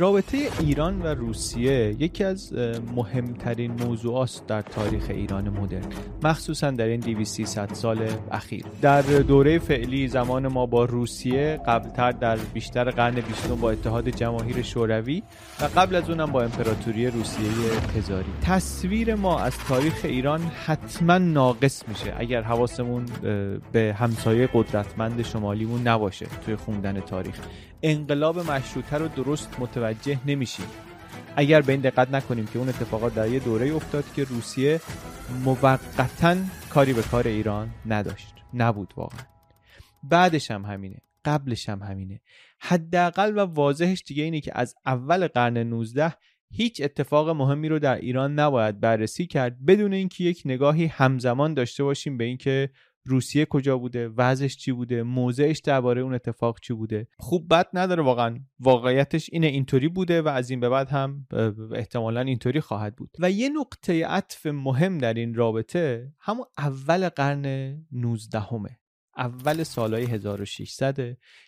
رابطه ایران و روسیه یکی از مهمترین موضوعات در تاریخ ایران مدرن. مخصوصا در این 200 سال اخیر. در دوره فعلی زمان ما با روسیه قبلتر در بیشتر قرن بیستم با اتحاد جماهیر شوروی و قبل از اونم با امپراتوری روسیه تزاری. تصویر ما از تاریخ ایران حتما ناقص میشه. اگر حواسمون به همسایه قدرتمند شمالیمون نباشه توی خوندن تاریخ. انقلاب مشروطه رو درست متوجه نمیشیم. اگر به این دقت نکنیم که اون اتفاقات در یه دوره افتاد که روسیه موقتا کاری به کار ایران نداشت. نبود واقعا. بعدش هم همینه. قبلش هم همینه. حداقل و واضحش دیگه اینه که از اول قرن 19 هیچ اتفاق مهمی رو در ایران نباید بررسی کرد بدون اینکه یک نگاهی همزمان داشته باشیم به اینکه روسیه کجا بوده؟ وضعش چی بوده؟ موضعش درباره اون اتفاق چی بوده؟ خوب بد نداره واقعا. واقعیتش اینه اینطوری بوده و از این به بعد هم احتمالا اینطوری خواهد بود. و یه نقطه عطف مهم در این رابطه همون اول قرن 19 همه. اول سالهای 1600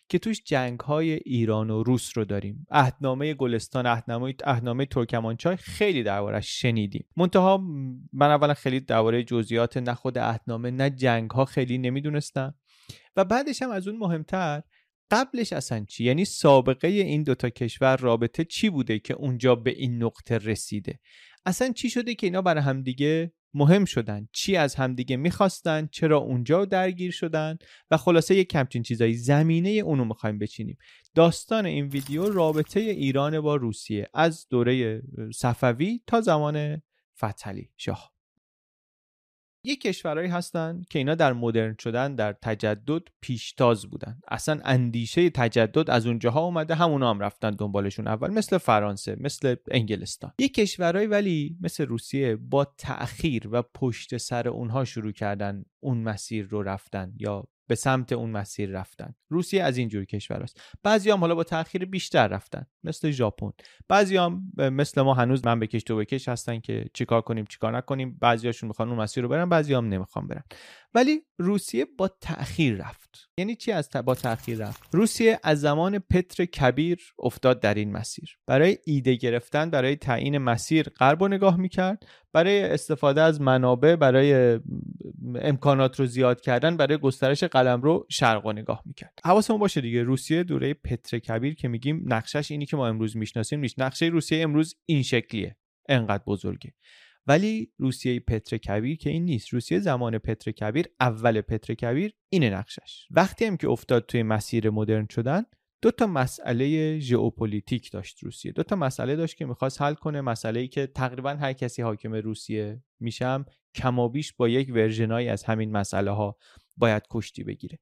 که توش جنگ های ایران و روس رو داریم. اهنامه گلستان اهنامه اهنامه ترکمانچای خیلی دربارش شنیدیم. منتها من اولا خیلی درباره جزئیات نه خود اهنامه نه جنگ ها خیلی نمی‌دونستم. و بعدش هم از اون مهمتر قبلش اصلا چی؟ یعنی سابقه این دوتا کشور رابطه چی بوده که اونجا به این نقطه رسیده؟ اصلا چی شده که اینا برای همدیگه مهم شدن. چی از همدیگه می‌خواستن چرا اونجا درگیر شدن و خلاصه یک کمچین چیزایی زمینه اونو می‌خوایم بچینیم. داستان این ویدیو رابطه ایران با روسیه از دوره صفوی تا زمان فتلی شاه. یک کشورهایی هستن که اینا در مدرن شدن در تجدد پیشتاز بودن. اصلا اندیشه تجدد از اونجاها اومده همونا هم رفتن دنبالشون اول مثل فرانسه مثل انگلستان. یک کشورهایی ولی مثل روسیه با تأخیر و پشت سر اونها شروع کردن اون مسیر رو رفتن یا به سمت اون مسیر رفتن. روسیه از اینجور کشور است بعضی هم حالا با تاخیر بیشتر رفتن مثل ژاپن. بعضی هم مثل ما هنوز من بکش تو بکش هستن که چیکار کنیم چیکار نکنیم. بعضیاشون می‌خوان اون مسیر رو برن بعضی هم نمی‌خوان برن. ولی روسیه با تأخیر رفت. یعنی چی از با تأخیر رفت؟ روسیه از زمان پتر کبیر افتاد در این مسیر. برای ایده گرفتن برای تعیین مسیر غرب نگاه می‌کرد. برای استفاده از منابع برای امکانات رو زیاد کردن برای گسترش قلم رو شرق و نگاه می‌کرد. حواسمون باشه دیگه. روسیه دوره پتر کبیر که میگیم نقشش اینی که ما امروز می‌شناسیم نیست. نقشه روسیه امروز این شکلیه. انقدر بزرگه. ولی روسیه پتر کبیر که این نیست. روسیه زمان پتر کبیر اول پتر کبیر اینه نقشش. وقتی هم که افتاد توی مسیر مدرن شدن دو تا مسئله ژئوپلیتیک داشت روسیه. دو تا مسئله داشت که می‌خواست حل کنه. مسئله ای که تقریبا هر کسی حاکم روسیه میشه کمابیش با یک version ایی از همین مسئله ها باید کشتی بگیره.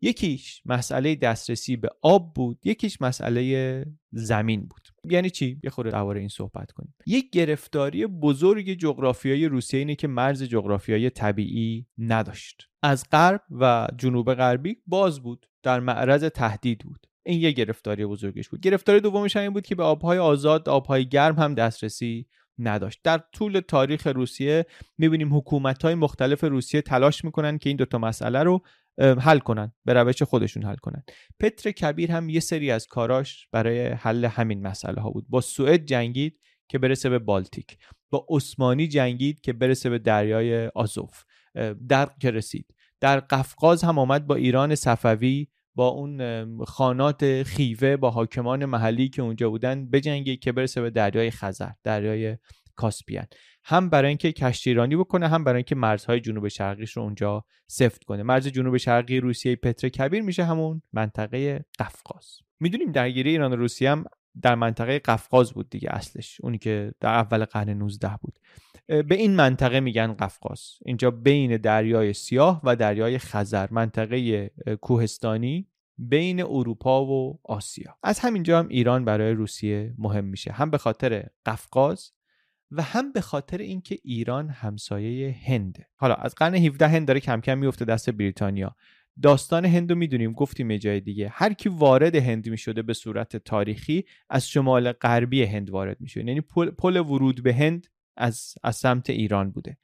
یکیش مسئله دسترسی به آب بود یکیش مسئله زمین بود. یعنی چی؟ یه خورده درباره این صحبت کنیم. یک گرفتاری بزرگ جغرافیایی روسیه اینه که مرز جغرافیایی طبیعی نداشت. از غرب و جنوب غربی باز بود در معرض تهدید بود. این یه گرفتاری بزرگش بود. گرفتاری دومش این بود که به آبهای آزاد آبهای گرم هم دسترسی نداشت. در طول تاریخ روسیه می‌بینیم حکومت های مختلف روسیه تلاش می‌کنن که این دوتا مسئله رو حل کنن به روش خودشون حل کنن. پتر کبیر هم یه سری از کاراش برای حل همین مسئله ها بود. با سوئد جنگید که برسه به بالتیک. با عثمانی جنگید که برسه به دریای آزوف. در که رسید. در قفقاز هم آمد با ایران صفوی با اون خانات خیوه با حاکمان محلی که اونجا بودن بجنگه که برسه به دریای خزر دریای کاسپیان هم برای اینکه کشتیرانی بکنه هم برای اینکه مرزهای جنوب شرقیش رو اونجا سفت کنه. مرز جنوب شرقی روسیه پتر کبیر میشه همون منطقه قفقاز. می‌دونیم درگیری ایران و روسیه هم در منطقه قفقاز بود دیگه اصلش. اونی که در اول قرن 19 بود. به این منطقه میگن قفقاز. اینجا بین دریای سیاه و دریای خزر منطقه کوهستانی بین اروپا و آسیا. از همینجا هم ایران برای روسیه مهم میشه. هم به خاطر قفقاز و هم به خاطر اینکه ایران همسایه هنده حالا از قرن 17 هند داره کم کم میفته دست بریتانیا. داستان هند رو می‌دونیم گفتیم جای دیگه. هر کی وارد هند می‌شده به صورت تاریخی از شمال غربی هند وارد میشه. یعنی پل, ورود به هند از, از سمت ایران بوده.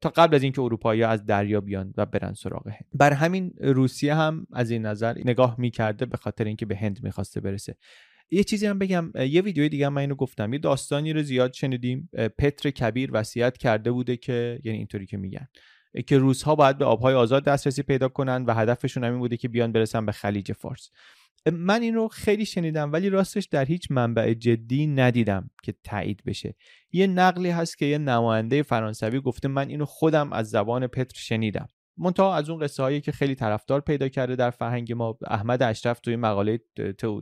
تا قبل از اینکه اروپایی از دریا بیان و برن سراغ هند. بر همین روسیه هم از این نظر نگاه می‌کرده به خاطر اینکه به هند می‌خواسته برسه. یه چیزی هم بگم یه ویدیوی دیگه من اینو گفتم. یه داستانی رو زیاد شنیدیم. پتر کبیر وصیت کرده بوده که یعنی اینطوری که میگن. که روزها باید به آبهای آزاد دسترسی پیدا کنن و هدفشون همین بوده که بیان برسن به خلیج فارس. من این رو خیلی شنیدم ولی راستش در هیچ منبع جدی ندیدم که تایید بشه. یه نقلی هست که یه نماینده فرانسوی گفته من اینو خودم از زبان پتر شنیدم. منتها از اون قصه هایی که خیلی طرفدار پیدا کرده در فرهنگ ما احمد اشرف توی مقاله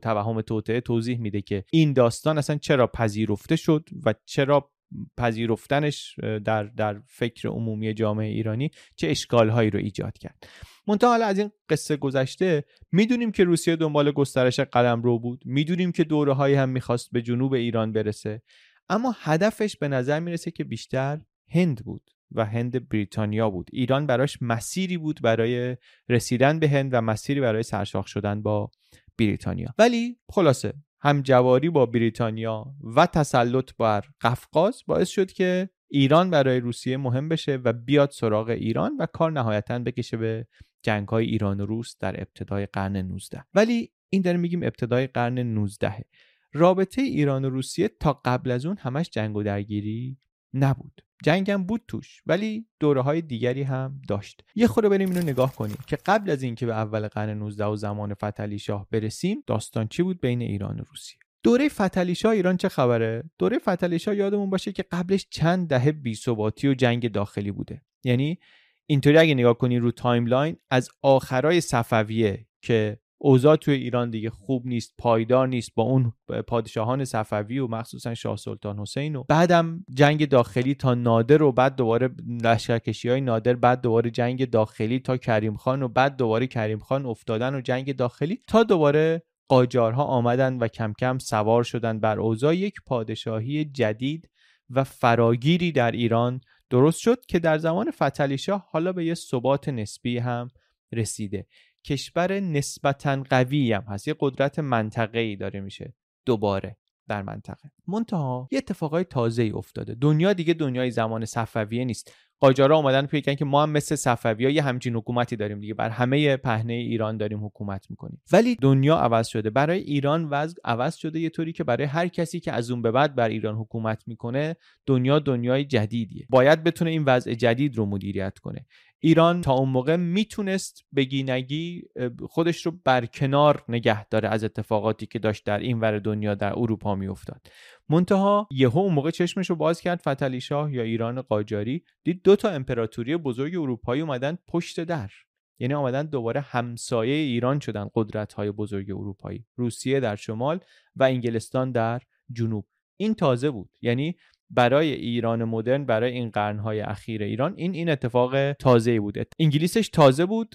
توهم توطعه توضیح میده که این داستان اصلا چرا پذیرفته شد و چرا پذیرفتنش در در فکر عمومی جامعه ایرانی چه اشکالهایی رو ایجاد کرد. منتها حالا از این قصه گذشته می‌دونیم که روسیه دنبال گسترش قلم رو بود. می‌دونیم که دوره هم می‌خواست به جنوب ایران برسه. اما هدفش به نظر می‌رسه که بیشتر هند بود و هند بریتانیا بود. ایران براش مسیری بود برای رسیدن به هند و مسیری برای سرشاخ شدن با بریتانیا. ولی خلاصه همجواری با بریتانیا و تسلط بر قفقاز باعث شد که ایران برای روسیه مهم بشه و بیاد سراغ ایران و کار نهایتا بکشه به جنگ های ایران و روس در ابتدای قرن 19 ولی این داره میگیم ابتدای قرن 19 رابطه ایران و روسیه تا قبل از اون همش جنگ و درگیری نبود. جنگم بود توش ولی دوره های دیگری هم داشت. یه خورده بریم اینو نگاه کنیم که قبل از اینکه به اول قرن 19 و زمان فتلی شاه برسیم داستان چی بود بین ایران و روسیه؟ دوره فتلی شاه ایران چه خبره؟ دوره فتلی شاه یادمون باشه که قبلش چند دهه بی‌ثباتی و جنگ داخلی بوده. یعنی اینطوری اگه نگاه کنی رو timeline از آخرای صفویه که اوضاع توی ایران دیگه خوب نیست پایدار نیست با اون پادشاهان صفوی و مخصوصا شاه سلطان حسین و بعدم جنگ داخلی تا نادر و بعد دوباره لشکرکشی های نادر بعد دوباره جنگ داخلی تا کریم خان و بعد دوباره کریم خان افتادن و جنگ داخلی تا دوباره قاجارها آمدن و کم کم سوار شدن بر اوضاع یک پادشاهی جدید و فراگیری در ایران درست شد که در زمان فتلی شاه حالا به یه ثبات نسبی هم رسیده. کشور نسبتا قوی هم هست. یه قدرت منطقه ای داره میشه دوباره در منطقه. منتها یه اتفاقای تازه ای افتاده. دنیا دیگه دنیای زمان صفویه نیست. قاجارا اومدن پیگن که ما هم مثل صفوی ها یه همچین حکومتی داریم دیگه. بر همه پهنه ایران داریم حکومت می‌کنیم. ولی دنیا عوض شده. برای ایران وضع عوض شده یه طوری که برای هر کسی که از اون به بعد بر ایران حکومت می‌کنه دنیا دنیای جدیدیه. باید بتونه این وضع جدید رو مدیریت کنه. ایران تا اون موقع می‌تونست بگی نگی خودش رو برکنار نگه داره از اتفاقاتی که داشت در این ور دنیا در اروپا میافتاد. منتها یهو اون موقع چشمش رو باز کرد فتلی شاه یا ایران قاجاری دید دو تا امپراتوری بزرگ اروپایی اومدن پشت در. یعنی آمدن دوباره همسایه ایران شدن قدرت های بزرگ اروپایی. روسیه در شمال و انگلستان در جنوب. این تازه بود. یعنی برای ایران مدرن برای این قرنهای اخیر ایران این این اتفاق تازه بود. انگلیسش تازه بود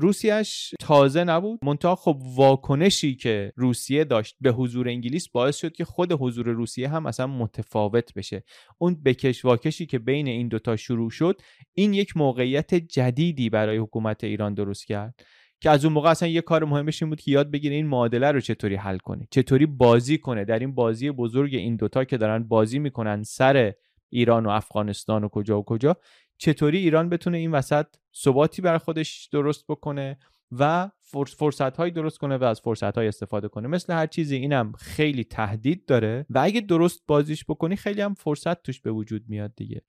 روسیش تازه نبود. منتها خب واکنشی که روسیه داشت به حضور انگلیس باعث شد که خود حضور روسیه هم اصلا متفاوت بشه. اون بکش واکشی که بین این دوتا شروع شد این یک موقعیت جدیدی برای حکومت ایران درست کرد. که از اون موقع اصلا یه کار مهمش این بود که یاد بگیره این معادله رو چطوری حل کنه چطوری بازی کنه. در این بازی بزرگ این دوتا که دارن بازی می‌کنن سر ایران و افغانستان و کجا و کجا چطوری ایران بتونه این وسط ثباتی بر خودش درست بکنه و فرصت هایی درست کنه و از فرصت های استفاده کنه. مثل هر چیزی اینم خیلی تهدید داره و اگه درست بازیش بکنی خیلی هم فرصت توش به وجود میاد دیگه.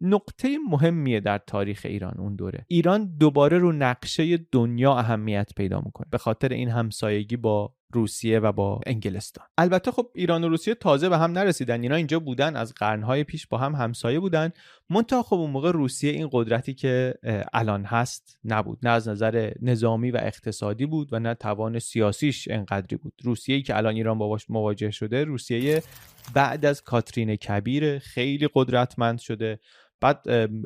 نقطه مهمیه در تاریخ ایران اون دوره. ایران دوباره رو نقشه دنیا اهمیت پیدا می‌کنه. به خاطر این همسایگی با روسیه و با انگلستان. البته خب ایران و روسیه تازه به هم نرسیدن. اینا اینجا بودن از قرنهای پیش با هم همسایه بودن. منتها خب اون موقع روسیه این قدرتی که الان هست نبود. نه از نظر نظامی و اقتصادی بود و نه توان سیاسیش انقدری بود. روسیه که الان ایران باش مواجه شده روسیه بعد از کاترین کبیر خیلی قدرتمند شده. بعد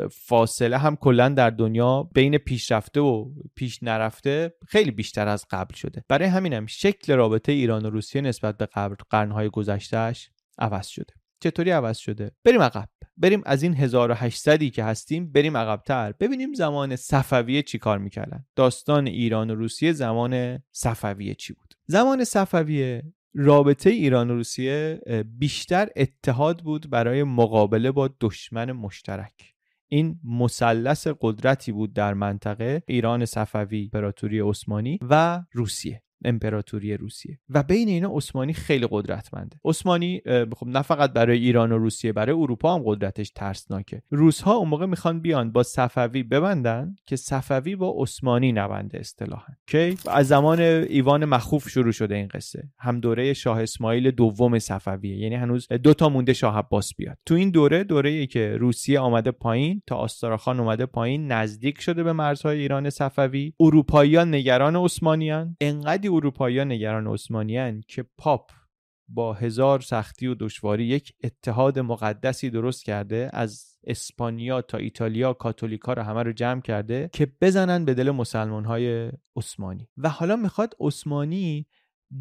فاصله هم کلا در دنیا بین پیشرفته و پیش نرفته خیلی بیشتر از قبل شده. برای همینم شکل رابطه ایران و روسیه نسبت به قبل قرنهای گذشتهش عوض شده. چطوری عوض شده؟ بریم عقب. بریم از این 1800 که هستیم بریم عقبتر. ببینیم زمان صفویه چی کار می‌کردن. داستان ایران و روسیه زمان صفویه چی بود؟ زمان صفویه رابطه ایران و روسیه بیشتر اتحاد بود برای مقابله با دشمن مشترک. این مثلث قدرتی بود در منطقه ایران صفوی امپراتوری عثمانی و روسیه. امپراتوری روسیه. و بین اینا عثمانی خیلی قدرتمنده. عثمانی خب نه فقط برای ایران و روسیه برای اروپا هم قدرتش ترسناکه. روس ها اون موقع می‌خوان بیان با صفوی ببندن که صفوی با عثمانی نبنده اصطلاحا. کی از زمان ایوان مخوف شروع شده این قصه. هم دوره شاه اسماعیل دوم صفویه. یعنی هنوز دو تا مونده شاه عباس بیاد. تو این دوره دوره ای که روسیه آمده پایین تا آستارخان اومده پایین نزدیک شده به مرزهای ایران صفوی. اروپاییان نگران عثمانیان انقدی اروپایی نگران عثمانیان که پاپ با هزار سختی و دشواری یک اتحاد مقدسی درست کرده از اسپانیا تا ایتالیا کاتولیکا رو همه رو جمع کرده که بزنن به دل مسلمان های عثمانی. و حالا می‌خواد عثمانی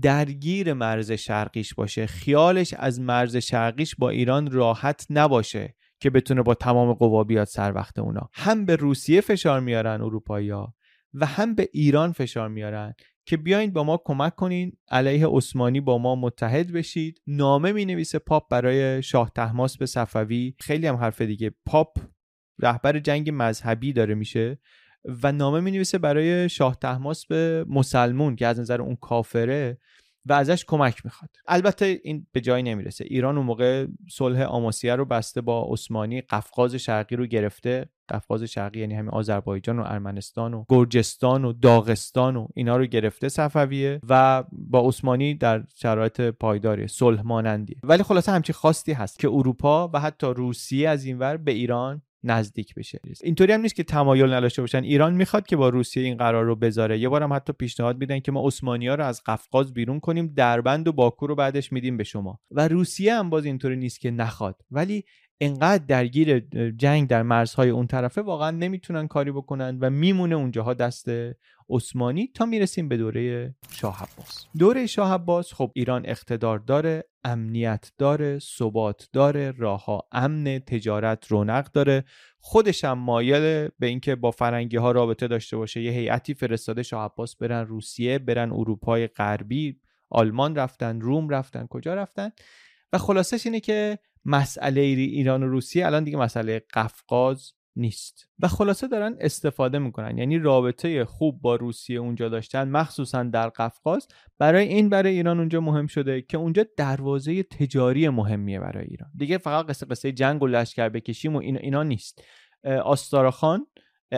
درگیر مرز شرقیش باشه. خیالش از مرز شرقیش با ایران راحت نباشه که بتونه با تمام قوا بیاد سر وقت اونا. هم به روسیه فشار میارن اروپایی و هم به ایران فشار میارن. که بیاین با ما کمک کنین علیه عثمانی با ما متحد بشید. نامه می نویسه پاپ برای شاه تحماس به صفوی. خیلی هم حرف دیگه. پاپ رهبر جنگ مذهبی داره میشه. و نامه می نویسه برای شاه تحماس به مسلمون که از نظر اون کافره. و ازش کمک می‌خواد. البته این به جایی نمی‌رسه. ایران اون موقع صلح آماسیه رو بسته با عثمانی قفقاز شرقی رو گرفته. قفقاز شرقی یعنی همین آذربایجان و ارمنستان و گرجستان و داغستان و اینا رو گرفته صفویه و با عثمانی در شرایط پایداری صلح مانندی. ولی خلاصه همچی خواستی هست که اروپا و حتی روسیه از اینور به ایران نزدیک بشه. اینطوری هم نیست که تمایل نداشته باشن. ایران می‌خواد که با روسیه این قرار رو بذاره. یه بارم حتی پیشنهاد میدن که ما عثمانی ها رو از قفقاز بیرون کنیم دربند و باکو رو بعدش میدیم به شما. و روسیه هم باز اینطوری نیست که نخواد. ولی انقدر درگیر جنگ در مرزهای اون طرفه واقعا نمی‌تونن کاری بکنن و میمونه اونجاها دست عثمانی تا می‌رسیم به دوره شاه عباس. دوره شاه عباس خب ایران اقتدار داره امنیت داره ثبات داره راهها امن تجارت رونق داره. خودش هم مایل به اینکه با فرنگی ها رابطه داشته باشه. یه هیئتی فرستاده شاه عباس برن روسیه برن اروپای غربی آلمان رفتن روم رفتن کجا رفتن؟ و خلاصش اینه که مسئله ایران و روسیه الان دیگه مسئله قفقاز نیست. و خلاصه دارن استفاده می‌کنن. یعنی رابطه خوب با روسیه اونجا داشتن مخصوصا در قفقاز برای این برای ایران اونجا مهم شده که اونجا دروازه تجاری مهمیه برای ایران. دیگه فقط قصه قصه جنگ و لشکر بکشیم و اینا, اینا نیست. آستارخان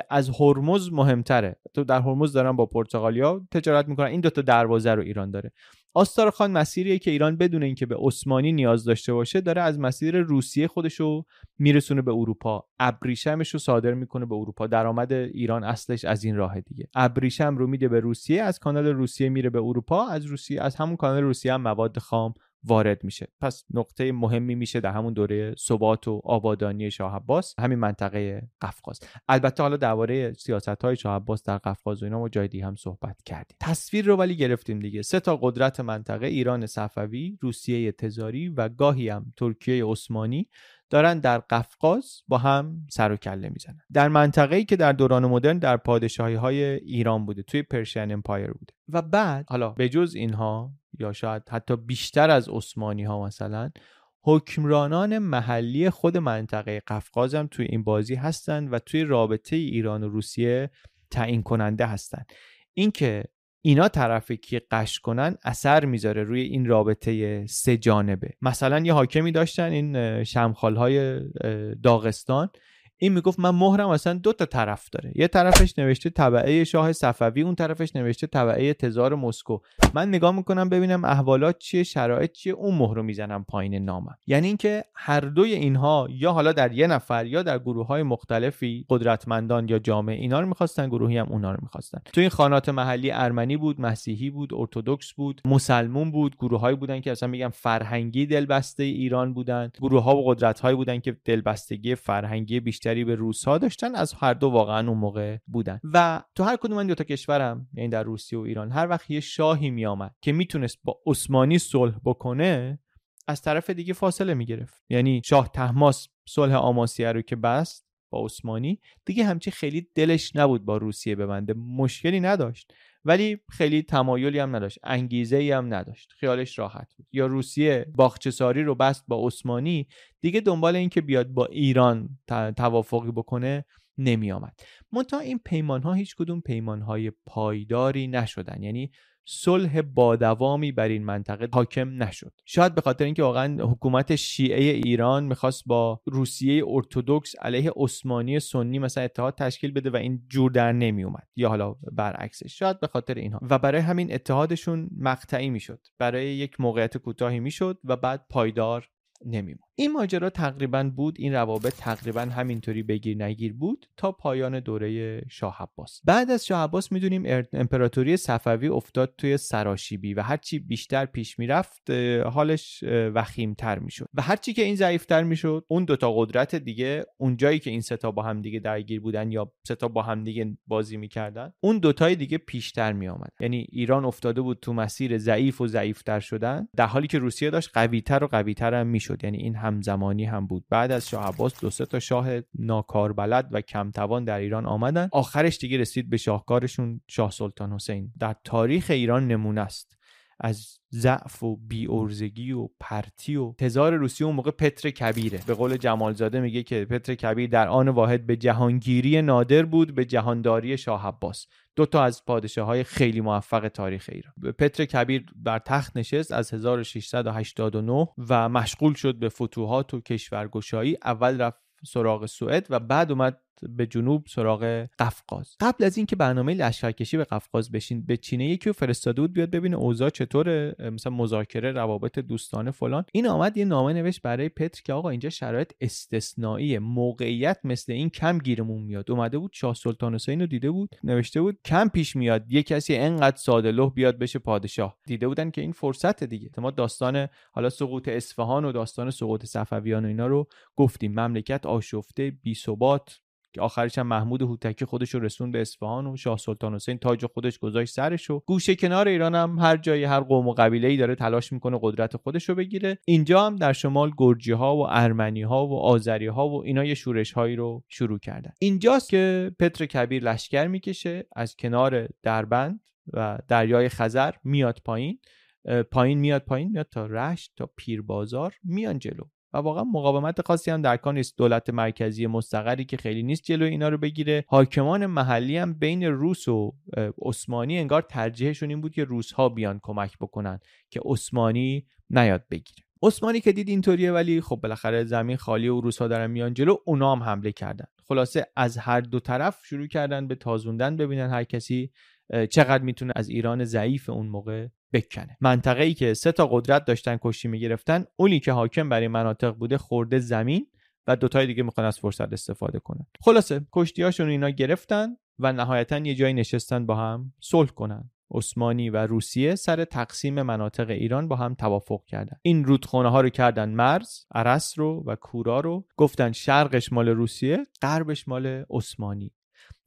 از هرمز مهمتره. تو در هرمز دارن با پرتغالیا تجارت می‌کنن. این دوتا دروازه رو ایران داره. آستارخان مسیریه که ایران بدون اینکه به عثمانی نیاز داشته باشه داره از مسیر روسیه خودشو میرسونه به اروپا. ابریشمش رو صادر می‌کنه به اروپا. درآمد ایران اصلش از این راه دیگه. ابریشم رو میده به روسیه از کانال روسیه میره به اروپا از روسیه از همون کانال روسیه هم مواد خام وارد میشه. پس نقطه مهمی میشه در همون دوره ثبات و آبادانی شاه عباس. همین منطقه قفقاز. البته حالا درباره سیاست های شاه عباس در قفقاز و اینا ما جای دیگه هم صحبت کردیم. تصویر رو ولی گرفتیم دیگه. سه تا قدرت منطقه ایران صفوی روسیه تزاری و گاهی هم ترکیه عثمانی. دارن در قفقاز با هم سر و کله می‌زنن. در منطقه‌ای که در دوران مدرن در پادشاهی های ایران بوده توی پرشین امپایر بوده. و بعد حالا به جز اینها یا شاید حتی بیشتر از عثمانی ها مثلا حکمرانان محلی خود منطقه قفقاز هم توی این بازی هستند و توی رابطه ایران و روسیه تعیین کننده هستند اینکه اینا طرفی که قش کنن اثر می‌ذاره روی این رابطه سه جانبه. مثلا یه حاکمی داشتن این شمخالهای داغستان. این می‌گفت من مهرم اصلا دو تا طرف داره. یه طرفش نوشته طبعه شاه صفوی اون طرفش نوشته طبعه تزار مسکو. من نگاه می‌کنم ببینم احوالات چیه شرایط چیه اون مهر رو می‌زنم پایین نامم. یعنی اینکه هر دوی اینها یا حالا در یه نفر یا در گروه های مختلفی قدرتمندان یا جامعه اینا رو می‌خواستن گروهی هم اونا رو می‌خواستن. تو این خانات محلی ارمنی بود مسیحی بود ارتودکس بود مسلمون بود گروههایی بودن که اصلا میگم فرهنگی دلبسته ایران بودن. گروه ها و قدرت هایی بودن که دلبستگی فرهنگی بیشتر بیشتری به روس ها داشتن از هر دو واقعا اون موقع بودن. و تو هر کدوم این دو تا کشورم یعنی در روسیه و ایران هر وقت یه شاهی میآمد که می‌تونست با عثمانی صلح بکنه از طرف دیگه فاصله می‌گرفت. یعنی شاه تحماس صلح آماسیه رو که بست با عثمانی دیگه همچی خیلی دلش نبود با روسیه ببنده. مشکلی نداشت. ولی خیلی تمایلی هم نداشت انگیزه ای هم نداشت. خیالش راحت بود. یا روسیه باخچساری رو بست با عثمانی دیگه دنبال این که بیاد با ایران توافقی بکنه نمی آمد منتها این پیمان ها هیچ کدوم پیمان های پایداری نشدن. یعنی صلح با دوامی بر این منطقه حاکم نشد. شاید به خاطر اینکه واقعا حکومت شیعه ایران می‌خواست با روسیه ارتودکس علیه عثمانی سنی مثلا اتحاد تشکیل بده و این جور در نمی اومد یا حالا برعکسش. شاید به خاطر اینها. و برای همین اتحادشون مقطعی می‌شد. برای یک موقعیت کوتاهی می‌شد و بعد پایدار نمیمون. این ماجرا تقریبا بود این روابط تقریبا همینطوری بگیر نگیر بود تا پایان دوره شاه عباس. بعد از شاه عباس می‌دونیم امپراتوری صفوی افتاد توی سراشیبی و هرچی بیشتر پیش می‌رفت حالش وخیمتر می‌شد. و هرچی که این ضعیفتر می‌شد اون دوتا قدرت دیگه اون جایی که این ستا با هم دیگه درگیر بودن یا ستا با هم دیگه بازی می‌کردن اون دوتای دیگه پیشتر میآمد یعنی ایران افتاده بود تو مسیر ضعیف و ضعیفتر شدن در حالی که روسیه داشت قویتر و قویتر هم می‌شد. یعنی این همزمانی هم بود. بعد از شاه عباس دو سه تا شاه ناکاربلد و کمتوان در ایران آمدن. آخرش دیگه رسید به شاهکارشون شاه سلطان حسین. در تاریخ ایران نمونه است. از ضعف و بیورزگی و پرتی و تزار روسیه اون موقع پتر کبیره. به قول جمالزاده میگه که پتر کبیر در آن واحد به جهانگیری نادر بود به جهانداری شاه عباس. دو تا از پادشاه های خیلی موفق تاریخ ایران. پتر کبیر بر تخت نشست از 1689 و مشغول شد به فتوحات و کشورگشایی. اول رفت سراغ سوئد و بعد اومد به جنوب سراغ قفقاز. قبل از اینکه برنامه لشکرکشی به قفقاز بشین به چینه یکی رو فرستاده بود بیاد ببینه اوضاع چطوره مثلا مذاکره روابط دوستانه فلان. این آمد یه نامه نوشت برای پتر که آقا اینجا شرایط استثنایی موقعیت مثل این کم گیرمون میاد. اومده بود شاه سلطان حسین رو دیده بود نوشته بود کم پیش میاد یه کسی انقدر ساده لوح بیاد بشه پادشاه. دیده بودن که این فرصت دیگه. ما داستان حالا سقوط اصفهان و داستان سقوط صفویان و اینا رو گفتیم. مملکت آشفته بی ثبات. که آخرش هم محمود هوتکی خودش رو رسون به اصفهان و شاه سلطان حسین تاج خودش گذاشت سرش و گوشه کنار ایران هم هر جایی هر قوم و قبیله ای داره تلاش می‌کنه قدرت خودش رو بگیره. اینجا هم در شمال گرجی ها و ارمنی ها و آذری ها و اینا یه شورش هایی رو شروع کردن. اینجاست که پتر کبیر لشکر می‌کشه از کنار دربند و دریای خزر میاد پایین. پایین میاد پایین میاد تا رشت تا پیربازار میان جلو. و واقعا مقاومت خاصی هم در کار نیست. دولت مرکزی مستقری که خیلی نیست جلوی اینا رو بگیره. حاکمان محلی هم بین روس و عثمانی انگار ترجیحشون این بود که روس ها بیان کمک بکنن که عثمانی نیاد بگیره. عثمانی که دید اینطوریه ولی خب بالاخره زمین خالی و روس ها دارن میان جلو اونا هم حمله کردن. خلاصه از هر دو طرف شروع کردن به تازوندن ببینن هر کسی چقدر می‌تونه از ایران ضعیف اون موقع بکنه. منطقه ای که سه تا قدرت داشتن کشتی می‌گرفتن اونی که حاکم برای مناطق بوده خورده زمین و دوتای دیگه می‌خوان از فرصت استفاده کنن. خلاصه کشتیهاشون اینا گرفتن و نهایتا یه جایی نشستن با هم صلح کنن. عثمانی و روسیه سر تقسیم مناطق ایران با هم توافق کردن. این رودخانه ها رو کردن مرز عرس رو و کورا رو. گفتن شرقش مال روسیه غربش مال عثمانی.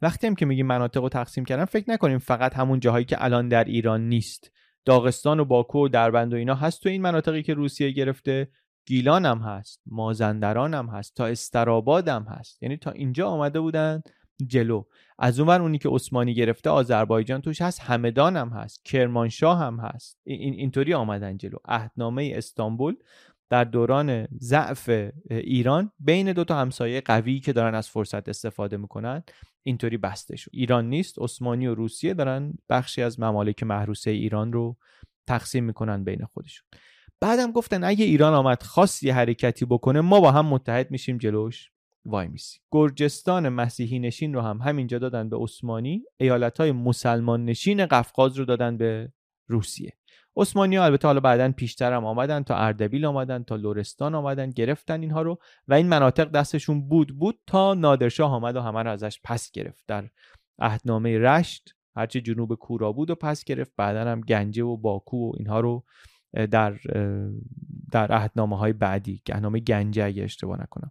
وقتی هم که میگیم مناطق رو تقسیم کردن فکر نکنیم فقط همون جاهایی که الان در ایران نیست. داغستان و باکو و دربند و اینا هست تو این مناطقی که روسیه گرفته. گیلان هم هست مازندران هم هست تا استراباد هم هست. یعنی تا اینجا آمده بودن جلو. از اون اونی که عثمانی گرفته آذربایجان توش هست همدان هم هست. کرمانشاه هم هست. این اینطوری آمدن جلو. عهدنامه استانبول در دوران ضعف ایران بین دو تا همسایه قوی که دارن از فرصت استفاده می‌کنن. اینطوری بسته شد. ایران نیست عثمانی و روسیه دارن بخشی از ممالک محروسه ایران رو تقسیم می‌کنن بین خودشون. بعدم گفتن اگه ایران آمد خاص یه حرکتی بکنه ما با هم متحد میشیم جلوش. وای میسی. گرجستان مسیحی نشین رو هم همینجا دادن به عثمانی. ایالت های مسلمان نشین قفقاز رو دادن به روسیه. عثمانی ها البته حالا بعدا پیشتر هم آمدن تا اردبیل آمدن تا لورستان آمدن گرفتن اینها رو و این مناطق دستشون بود بود تا نادرشاه آمد و همه رو ازش پس گرفت. در عهدنامه رشت هرچی جنوب کورا بود و پس گرفت بعدا هم گنجه و باکو و اینها رو در در عهدنامه های بعدی عهدنامه گنجه اگه اشتباه نکنم.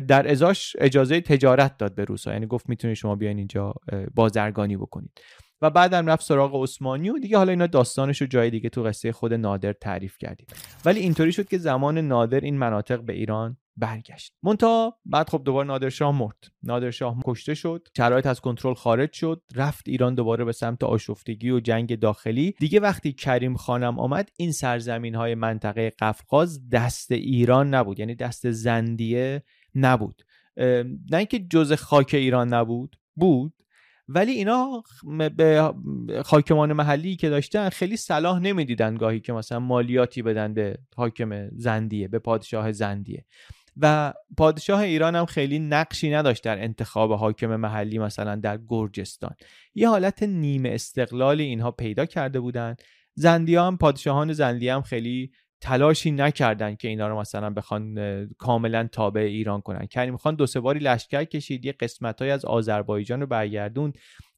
در ازاش اجازه تجارت داد به روسا یعنی گفت می‌تونید شما بیاین اینجا بازرگانی بکنید. و بعدم رفت سراغ عثمانی و دیگه حالا اینا داستانش رو جای دیگه تو قصه خود نادر تعریف کردیم. ولی اینطوری شد که زمان نادر این مناطق به ایران برگشت. مونتا بعد خب دوباره نادرشاه مرد. نادرشاه کشته شد. شرایط از کنترل خارج شد. رفت ایران دوباره به سمت آشفتگی و جنگ داخلی. دیگه وقتی کریم خانم آمد این سرزمین های منطقه قفقاز دست ایران نبود. یعنی دست زندیه نبود. نه اینکه جز خاک ایران نبود. بود. ولی اینا به حاکمان محلی که داشتن خیلی صلاح نمی‌دیدن گاهی که مثلا مالیاتی بدن به حاکم زندیه به پادشاه زندیه. و پادشاه ایران هم خیلی نقشی نداشت در انتخاب حاکم محلی مثلا در گرجستان. یه حالت نیمه استقلالی اینها پیدا کرده بودن. زندیه هم پادشاهان زندیه هم خیلی تلاشی نکردن که اینا رو مثلا بخوان کاملا تابع ایران کنن. کریم خان دو سه باری لشکر کشید یه قسمت های از آذربایجان رو برگردون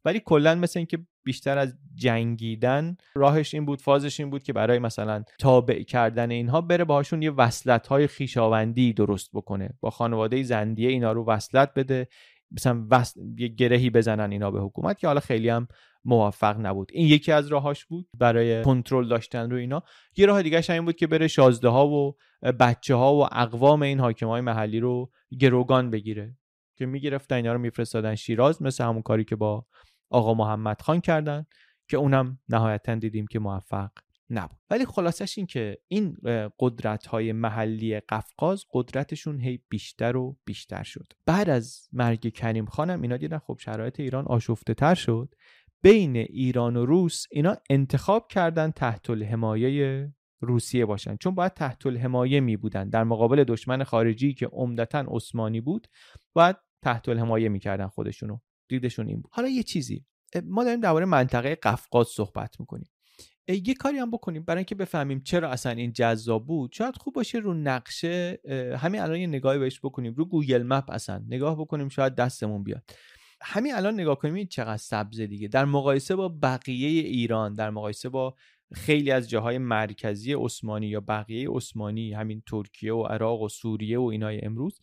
ولی کلا مثل اینکه بیشتر از جنگیدن راهش این بود فازش این بود که برای مثلا تابع کردن اینها بره باهاشون یه وصلت های خیشاوندی درست بکنه. با خانواده زندیه اینا رو وصلت بده مثلا یه گرهی بزنن اینا به حکومت که حالا خیلی هم موفق نبود. این یکی از راهاش بود برای کنترل داشتن رو اینا. یه راه دیگه این بود که بره شازده ها و بچه ها و اقوام این حاکم های محلی رو گروگان بگیره. که می‌گرفتن اینا رو میفرستادن شیراز مثل همون کاری که با آقا محمد خان کردن که اونم نهایتا دیدیم که موفق نبود. ولی خلاصش این که این قدرت های محلی قفقاز قدرتشون هی بیشتر و بیشتر شد. بعد از مرگ کریم خانم اینا دیدن خب شرایط ایران آشفته تر شد. بین ایران و روس اینا انتخاب کردن تحت الحمایه روسیه باشن. چون باید تحت الحمایه می بودن در مقابل دشمن خارجی که عمدتا عثمانی بود باید تحت الحمایه می‌کردن خودشونو. دیدشون این بود. حالا یه چیزی. ما داریم درباره منطقه قفقاز صحبت می‌کنیم. یه کاری هم بکنیم. برای اینکه بفهمیم چرا اصلا این جذاب بود شاید خوب باشه رو نقشه همین الان یه نگاهی بهش بکنیم. رو گوگل مپ اصلا. نگاه بکنیم شاید دستمون بیاد. همین الان نگاه کنیم چقدر سبز دیگه. در مقایسه با بقیه ایران در مقایسه با خیلی از جاهای مرکزی عثمانی یا بقیه عثمانی همین ترکیه و عراق و سوریه و اینای امروز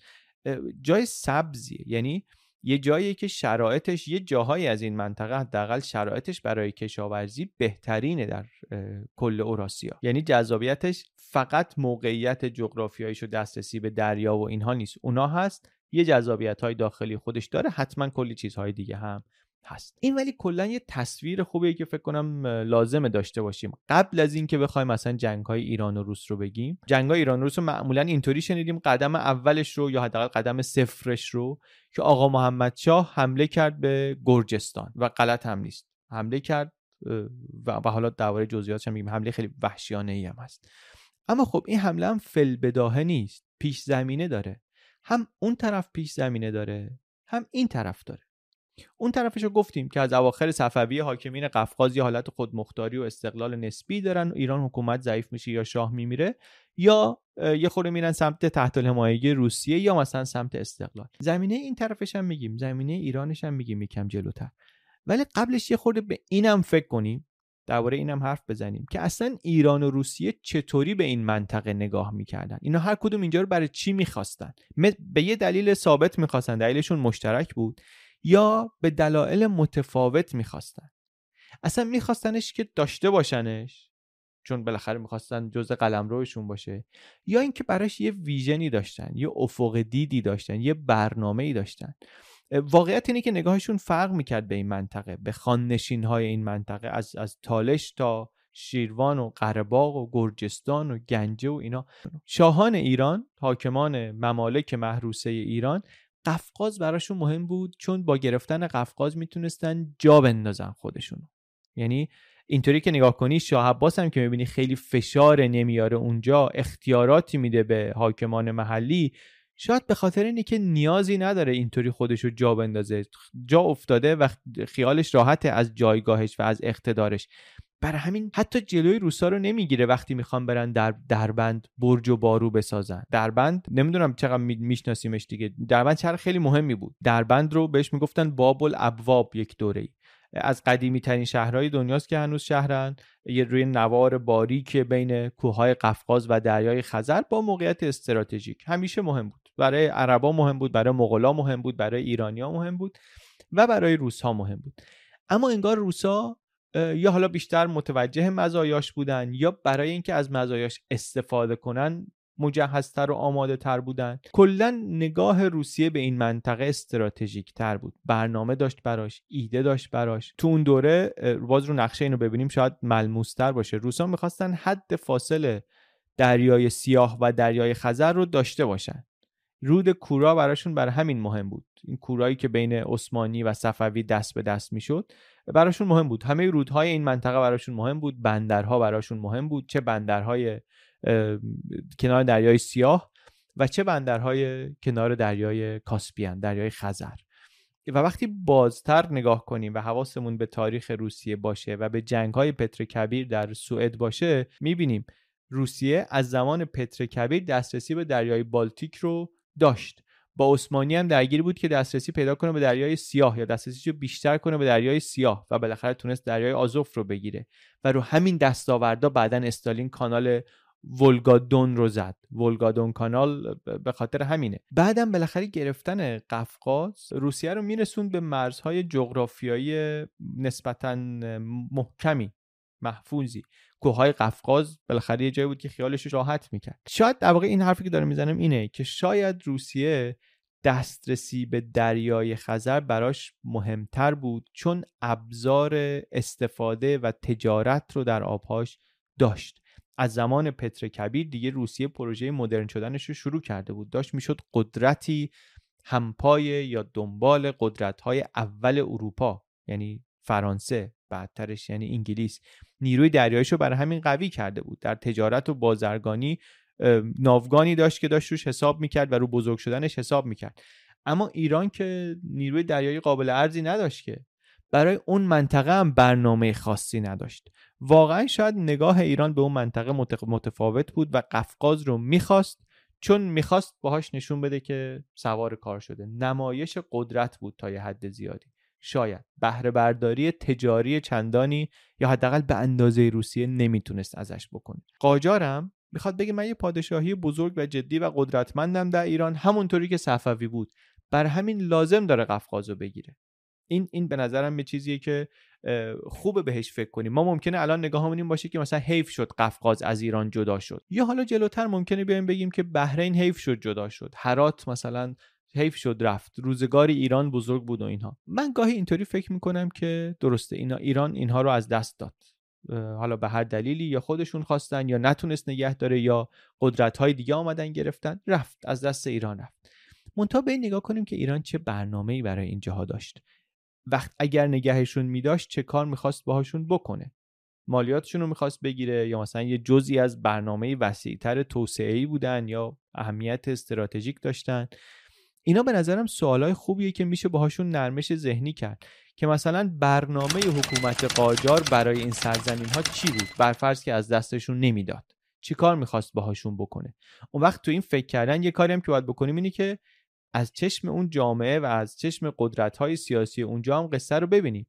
جای سبزیه. یعنی یه جایی که شرایطش یه جاهایی از این منطقه حداقل شرایطش برای کشاورزی بهترینه در کل اوراسیا. یعنی جذابیتش فقط موقعیت جغرافیاییش و دسترسی به دریا و اینها نیست. اونا هست یه جذابیت های داخلی خودش داره حتما کلی چیزهای دیگه هم هست. این ولی کلا یه تصویر خوبیه که فکر کنم لازمه داشته باشیم. قبل از اینکه بخوایم مثلا جنگ های ایران و روس رو بگیم جنگ های ایران و روس رو معمولا اینطوری شنیدیم قدم اولش رو یا حداقل قدم صفرش رو که آقا محمد شاه حمله کرد به گرجستان و غلط هم نیست. حمله کرد و حالا درباره جزئیاتش هم میگیم. حمله خیلی وحشیانه ای هم هست. اما خب این حمله هم فل بداهه نیست. پیش زمینه داره. هم اون طرف پیش زمینه داره هم این طرف داره. اون طرفش رو گفتیم که از اواخر صفوی حاکمین قفقاز یه حالت خودمختاری و استقلال نسبی دارن ایران حکومت ضعیف میشه یا شاه میمیره یا یه خورده میرن سمت تحت الحمایه روسیه یا مثلا سمت استقلال. زمینه این طرفش هم میگیم زمینه ایرانش هم میگیم یکم جلوتر. ولی قبلش یه خورده به اینم فکر کنیم درباره اینم حرف بزنیم که اصلا ایران و روسیه چطوری به این منطقه نگاه می‌کردن؟ اینا هر کدوم اینجا رو برای چی می‌خواستن؟ به یه دلیل ثابت می‌خواستن دلیلشون مشترک بود. یا به دلایل متفاوت می‌خواستن. اصلا میخواستنش که داشته باشنش چون بالاخره می‌خواستن جزء قلمروشون باشه. یا اینکه براش یه ویژنی داشتن یه افق دیدی داشتن یه برنامه ای داشتن. واقعیت اینه که نگاهشون فرق می‌کرد به این منطقه به خاننشین های این منطقه از, از تالش تا شیروان و قرباق و گرجستان و گنجه و اینا. شاهان ایران حاکمان ممالک محروسه ایران قفقاز براشون مهم بود چون با گرفتن قفقاز می‌تونستن جا بندازن خودشون یعنی اینطوری که نگاه کنی شاه عباس هم که می‌بینی خیلی فشار نمیاره اونجا اختیاراتی میده به حاکمان محلی شاید به خاطر اینه که نیازی نداره اینطوری خودش رو جا بندازه. جا افتاده و خیالش راحته از جایگاهش و از اقتدارش. برای همین حتی جلوی روسا رو نمی‌گیره وقتی می‌خوان برن در دربند برج و بارو بسازن. دربند نمی‌دونم چقدر میشناسیمش دیگه. دربند شهر خیلی مهمی بود. دربند رو بهش می‌گفتن باب الابواب یک دوره از قدیمی ترین شهرهای دنیاست که هنوز شهرن. یه روی نوار باریک بین کوههای قفقاز و دریای خزر با موقعیت استراتژیک. همیشه مهم بود. برای عربا مهم بود برای مغلا مهم بود برای ایرانیا مهم بود و برای روسها مهم بود. اما انگار روسا یا حالا بیشتر متوجه مزایاش بودن یا برای اینکه از مزایاش استفاده کنن مجهزتر و آماده تر بودن. کلا نگاه روسیه به این منطقه استراتژیک تر بود. برنامه داشت براش ایده داشت براش. تو اون دوره باز رو نقشه اینو ببینیم شاید ملموستر باشه. روسا می‌خواستن حد فاصله دریای سیاه و دریای خزر رو داشته باشن. رود کورا براشون بر همین مهم بود. این کورایی که بین عثمانی و صفوی دست به دست می‌شد براشون مهم بود. همه رودهای این منطقه براشون مهم بود. بندرها براشون مهم بود. چه بندرهای کنار دریای سیاه و چه بندرهای کنار دریای کاسپیان دریای خزر. و وقتی بازتر نگاه کنیم و حواسمون به تاریخ روسیه باشه و به جنگ های پتر کبیر در سوئد باشه می‌بینیم روسیه از زمان پتر کبیر دسترسی به دریای بالتیک رو داشت. با عثمانی هم درگیر بود که دسترسی پیدا کنه به دریای سیاه یا دسترسی رو بیشتر کنه به دریای سیاه و بالاخره تونست دریای آزوف رو بگیره. و رو همین دستاوردا بعدا استالین کانال ولگادون رو زد. ولگادون کانال به خاطر همینه. بعدم بالاخره گرفتن قفقاز روسیه رو میرسوند به مرزهای جغرافیایی نسبتا محکمی محفوظی. کوههای قفقاز بالاخره یه جایی بود که خیالش راحت می‌کرد. شاید در واقع این حرفی که دارم می‌زنم اینه که شاید روسیه دسترسی به دریای خزر براش مهمتر بود چون ابزار استفاده و تجارت رو در آبهاش داشت. از زمان پتر کبیر دیگه روسیه پروژه مدرن شدنش رو شروع کرده بود. داشت می‌شد قدرتی همپای یا دنبال قدرت های اول اروپا یعنی فرانسه بعدترش یعنی انگلیس. نیروی دریایش رو برای همین قوی کرده بود. در تجارت و بازرگانی ناوگانی داشت که داشت روش حساب می‌کرد و رو بزرگ شدنش حساب می‌کرد. اما ایران که نیروی دریایی قابل ارزی نداشت که برای اون منطقه هم برنامه خاصی نداشت. واقعا شاید نگاه ایران به اون منطقه متفاوت بود و قفقاز رو می‌خواست چون می‌خواست باهاش نشون بده که سوار کار شده. نمایش قدرت بود تا یه حد زیادی. شاید. بهره برداری تجاری چندانی یا حداقل به اندازه روسیه نمی‌تونست ازش بکنه. قاجارم می‌خواد بگه من یه پادشاهی بزرگ و جدی و قدرتمندم در ایران همونطوری که صفوی بود. بر همین لازم داره قفقاز رو بگیره. این این به نظرم یه چیزیه که خوبه بهش فکر کنیم. ما ممکنه الان نگاهمون این باشه که مثلا حیف شد قفقاز از ایران جدا شد. یا حالا جلوتر ممکنه بیایم بگیم که بحرین حیف شد جدا شد. هرات مثلا حیف شد رفت. روزگاری ایران بزرگ بود و اینها. من گاهی اینطوری فکر می‌کنم که درسته اینا ایران اینها رو از دست داد. حالا به هر دلیلی یا خودشون خواستن یا نتونست نگه داره یا قدرت های دیگه آمدن گرفتن رفت از دست ایران رفت. منتها به این نگاه کنیم که ایران چه برنامه‌ای برای این جاها داشت. وقت اگر نگهشون میداشت چه کار می‌خواست باهاشون بکنه؟ مالیاتشون رو می‌خواست بگیره یا مثلا یه جزی از برنامه وسیعتر توسعه بودن یا اهمیت استراتژیک داشتن؟ اینا به نظرم سوالای خوبیه که میشه باهاشون نرمش ذهنی کرد که مثلا برنامه حکومت قاجار برای این سرزمین ها چی بود؟ برفرض که از دستشون نمی‌داد. چی کار می‌خواست باهاشون بکنه؟ اون وقت تو این فکر کردن یه کاری هم که باید بکنیم اینه که از چشم اون جامعه و از چشم قدرت های سیاسی اونجا هم قصه رو ببینیم.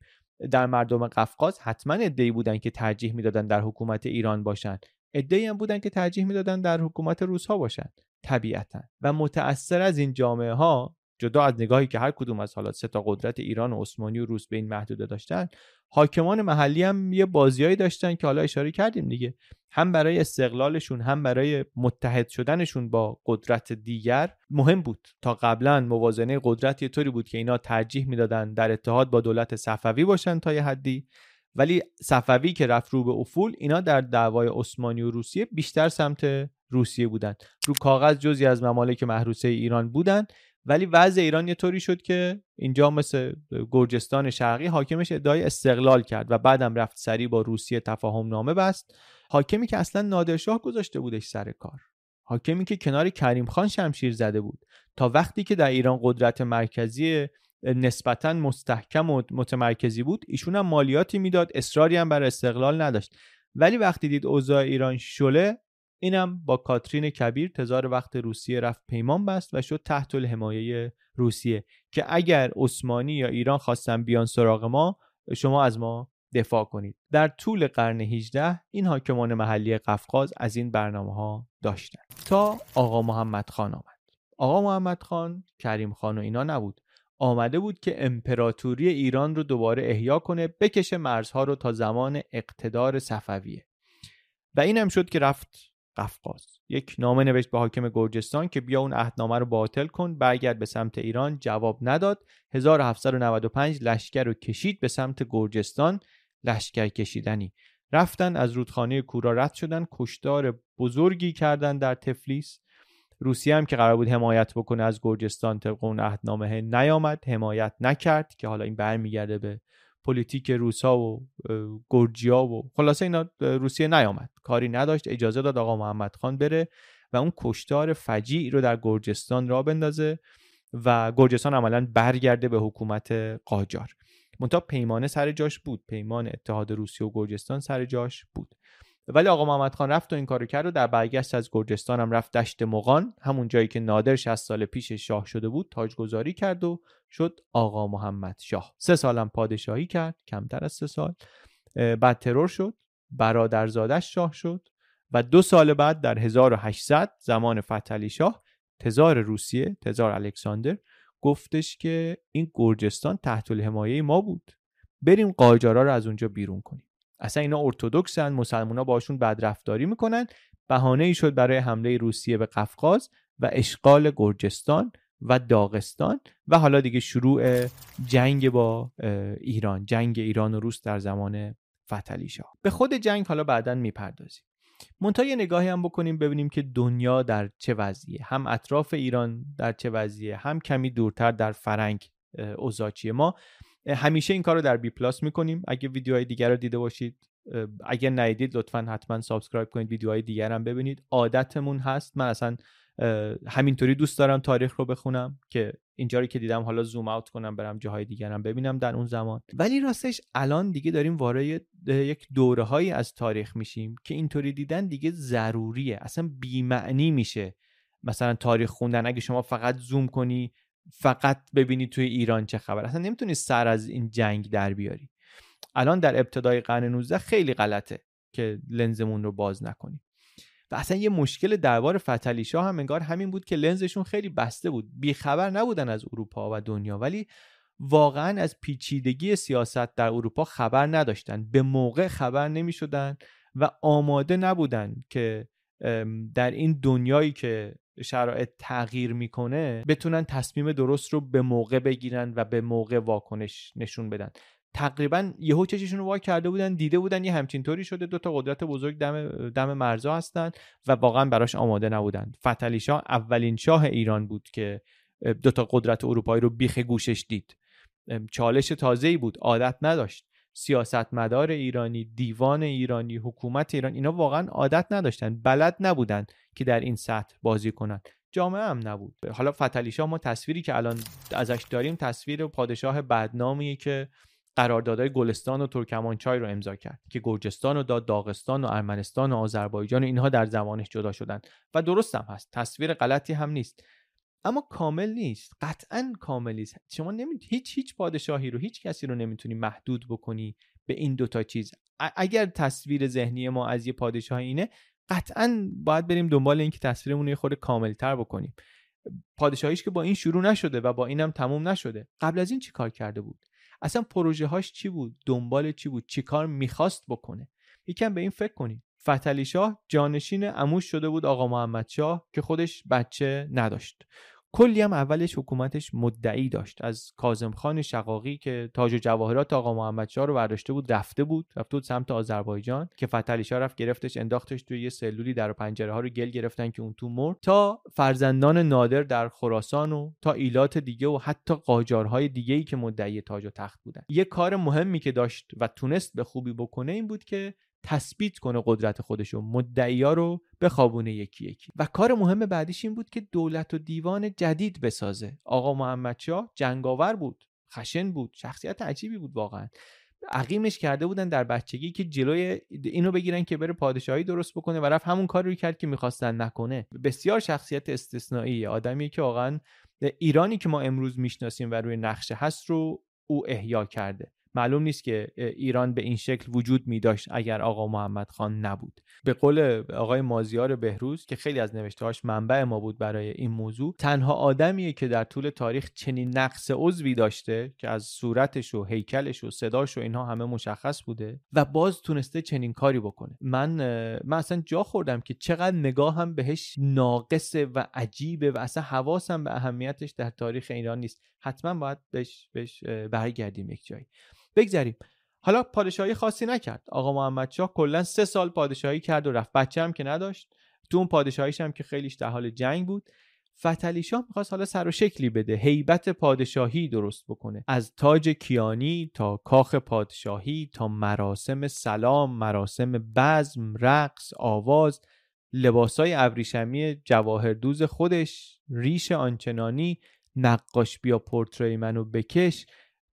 در مردم قفقاز حتما ادعی بودن که ترجیح می‌دادن در حکومت ایران باشن. ادعی هم بودن که ترجیح می‌دادن در حکومت روس ها باشن. طبیعتا. و متأثر از این جامعه ها جدا از نگاهی که هر کدوم از حالات سه تا قدرت ایران و عثمانی و روس به این محدوده داشتن حاکمان محلی هم یه بازیایی داشتن که حالا اشاره کردیم دیگه. هم برای استقلالشون هم برای متحد شدنشون با قدرت دیگر مهم بود. تا قبلا موازنه قدرت یه طوری بود که اینا ترجیح می‌دادن در اتحاد با دولت صفوی باشن تا یه حدی. ولی صفوی که رفت رو به افول اینا در دعوای عثمانی و روسیه بیشتر سمت روسیه بودن. رو کاغذ جزی از ممالک محروسه ایران بودن ولی وضع ایران یه طوری شد که اینجا مثل گرجستان شرقی حاکمش ادعای استقلال کرد و بعدم رفت سری با روسیه تفاهم نامه بست. حاکمی که اصلا نادرشاه گذاشته بودش سر کار. حاکمی که کنار کریم خان شمشیر زده بود. تا وقتی که در ایران قدرت مرکزی نسبتا مستحکم و متمرکزی بود ایشون هم مالیاتی می‌داد اصراری هم بر استقلال نداشت. ولی وقتی دید اوضاع ایران شله اینم با کاترین کبیر تزار وقت روسیه رفت پیمان بست و شد تحت الحمایه روسیه که اگر عثمانی یا ایران خواستن بیان سراغ ما شما از ما دفاع کنید. در طول قرن 18 این حاکمان محلی قفقاز از این برنامه ها داشتن. تا آقا محمد خان آمد. آقا محمد خان کریم خان و اینا نبود. آمده بود که امپراتوری ایران رو دوباره احیا کنه بکشه مرزها رو تا زمان اقتدار صفویه. و این هم شد که رفت قفقاز. یک نامه نوشت به حاکم گرجستان که بیا اون عهدنامه رو باطل کن برگرد به سمت ایران جواب نداد. 1795 لشکر رو کشید به سمت گرجستان لشکر کشیدنی. رفتن از رودخانه کورا رد شدن کشتار بزرگی کردن در تفلیس. روسیه هم که قرار بود حمایت بکنه از گرجستان طبق اون عهدنامه نیامد حمایت نکرد که حالا این برمیگرده به پلیتیک روسا و گرجیا و خلاصه اینا روسیه نیامد. کاری نداشت. اجازه داد آقا محمد خان بره و اون کشتار فجیع رو در گرجستان راه بندازه و گرجستان عملا برگرده به حکومت قاجار. منتها پیمانه سر جاش بود. پیمان اتحاد روسیه و گرجستان سر جاش بود. ولی آقا محمد خان رفت و این کارو کرد و در برگشت از گرجستان هم رفت دشت مغان. همون جایی که نادر 60 سال پیش شاه شده بود تاجگذاری کرد و شد آقا محمد شاه. سه سالم پادشاهی کرد کمتر از سه سال. بعد ترور شد برادرزادش شاه شد و دو سال بعد در 1800 زمان فتلی شاه تزار روسیه تزار الکساندر گفتش که این گرجستان تحت الحمایه ما بود. بریم قاجارا رو از اونجا بیرون کنیم. اصلا اینا ارتودکسن مسلمونا باشون بدرفتاری می‌کنن. بهانه ای شد برای حمله روسیه به قفقاز و اشغال گرجستان و داغستان و حالا دیگه شروع جنگ با ایران. جنگ ایران و روس در زمان فتحعلی شاه. به خود جنگ حالا بعدا می‌پردازیم. منتها یه نگاهی هم بکنیم ببینیم که دنیا در چه وضعیه. هم اطراف ایران در چه وضعیه هم کمی دورتر در فرنگ اوضاع چیه ما همیشه این کار رو در BPlus می‌کنیم. اگه ویدیوهای دیگر رو دیده باشید اگه ندیدید لطفا حتما subscribe کنید ویدیوهای دیگر هم ببینید. عادتمون هست. من اصلا همینطوری دوست دارم تاریخ رو بخونم که اینجا رو که دیدم حالا زوم اوت کنم برم جاهای دیگر هم ببینم در اون زمان. ولی راستش الان دیگه داریم وارد یک دوره هایی از تاریخ میشیم که اینطوری دیدن دیگه ضروریه. اصلا بیمعنی میشه. مثلا تاریخ خوندن اگه شما فقط زوم کنی فقط ببینی توی ایران چه خبر. اصلا نمی‌تونی سر از این جنگ در بیاری. الان در ابتدای قرن 19 خیلی غلطه که لنزمون رو باز نکنیم. و اصلا یه مشکل دربار فتلی شاه هم انگار همین بود که لنزشون خیلی بسته بود. بیخبر نبودن از اروپا و دنیا ولی واقعا از پیچیدگی سیاست در اروپا خبر نداشتن. به موقع خبر نمی شدن و آماده نبودن که در این دنیایی که شرایط تغییر می‌کنه بتونن تصمیم درست رو به موقع بگیرن و به موقع واکنش نشون بدن. تقریبا یهو چششون رو وا کرده بودن دیده بودن یه همچین طوری شده. دو تا قدرت بزرگ دم دم مرزا هستن و واقعا براش آماده نبودن فتلی شاه اولین شاه ایران بود که دو تا قدرت اروپایی رو بیخ گوشش دید. چالش تازه‌ای بود عادت نداشت. سیاستمدار ایرانی دیوان ایرانی حکومت ایران اینا واقعا عادت نداشتن. بلد نبودن که در این سطح بازی کنن. جامعه هم نبود. حالا فتلی ما تصویری که الان ازش داریم تصویر پادشاه بدنامیه که قراردادهای گلستان و ترکمانچای رو امضا کرد که گرجستان و داد داغستان و ارمنستان و آذربایجان و اینها در زمانش جدا شدن و درست هم هست تصویر غلطی هم نیست. اما کامل نیست قطعا کامل نیست. شما نمی... هیچ هیچ پادشاهی رو هیچ کسی رو نمی‌تونی محدود بکنی به این دوتا چیز. اگر تصویر ذهنی ما از یه پادشاه اینه قطعا باید بریم دنبال اینکه تصویرمون رو یه خورده کاملتر بکنیم. پادشاهیش که با این شروع نشده و با اینم تموم نشده قبل از این چی کار کرده بود؟ اصلا پروژه هاش چی بود؟ دنبال چی بود؟ چی کار می‌خواست بکنه؟ یکم به این فکر کنید. فتلی شاه جانشین عموش شده بود آقا محمد شاه که خودش بچه نداشت. کلی هم اولش حکومتش مدعی داشت. از کازم خان شقاقی که تاج و جواهرات آقا محمد شاه رو برداشته بود رفته بود رفته بود سمت آذربایجان که فتلی شاه رفت گرفتش انداختش توی یه سلولی در پنجره ها رو گل گرفتن که اون تو مرد. تا فرزندان نادر در خراسان و تا ایلات دیگه و حتی قاجارهای دیگه ای که مدعی تاج و تخت بودن. یه کار مهمی که داشت و تونست به خوبی بکنه این بود که تثبیت کنه قدرت خودشو مدعیا رو بخوابونه یکی یکی. و کار مهم بعدیش این بود که دولت و دیوان جدید بسازه. آقا محمد شاه جنگاور بود خشن بود شخصیت عجیبی بود واقعا. عقیمش کرده بودن در بچگی که جلوی اینو بگیرن که بره پادشاهی درست بکنه و رفت همون کار رو کرد که می‌خواستن نکنه. بسیار شخصیت استثنایی آدمی که واقعا ایرانی که ما امروز می‌شناسیم و روی نقشه هست رو او احیا کرده. معلوم نیست که ایران به این شکل وجود می داشت اگر آقا محمد خان نبود. به قول آقای مازیار بهروز که خیلی از نوشتهاش منبع ما بود برای این موضوع تنها آدمیه که در طول تاریخ چنین نقص عضوی داشته که از صورتش و هیکلش و صداش و اینها همه مشخص بوده و باز تونسته چنین کاری بکنه. من من اصلا جا خوردم که چقدر نگاه هم بهش ناقصه و عجیبه و اصلا حواسم به اهمیتش در تاریخ ایران نیست. حتما باید بهش, بهش برگردیم یک جایی. بگذریم. حالا پادشاهی خاصی نکرد. آقا محمد شاه کلا سه سال پادشاهی کرد و رفت. بچه هم که نداشت. تو اون پادشاهیش هم که خیلیش در حال جنگ بود. فتلی شاه می‌خواست حالا سر و شکلی بده. هیبت پادشاهی درست بکنه. از تاج کیانی تا کاخ پادشاهی تا مراسم سلام مراسم بزم رقص آواز لباسای ابریشمی جواهردوز خودش ریش آنچنانی نقاش بیا پورتری منو بکش.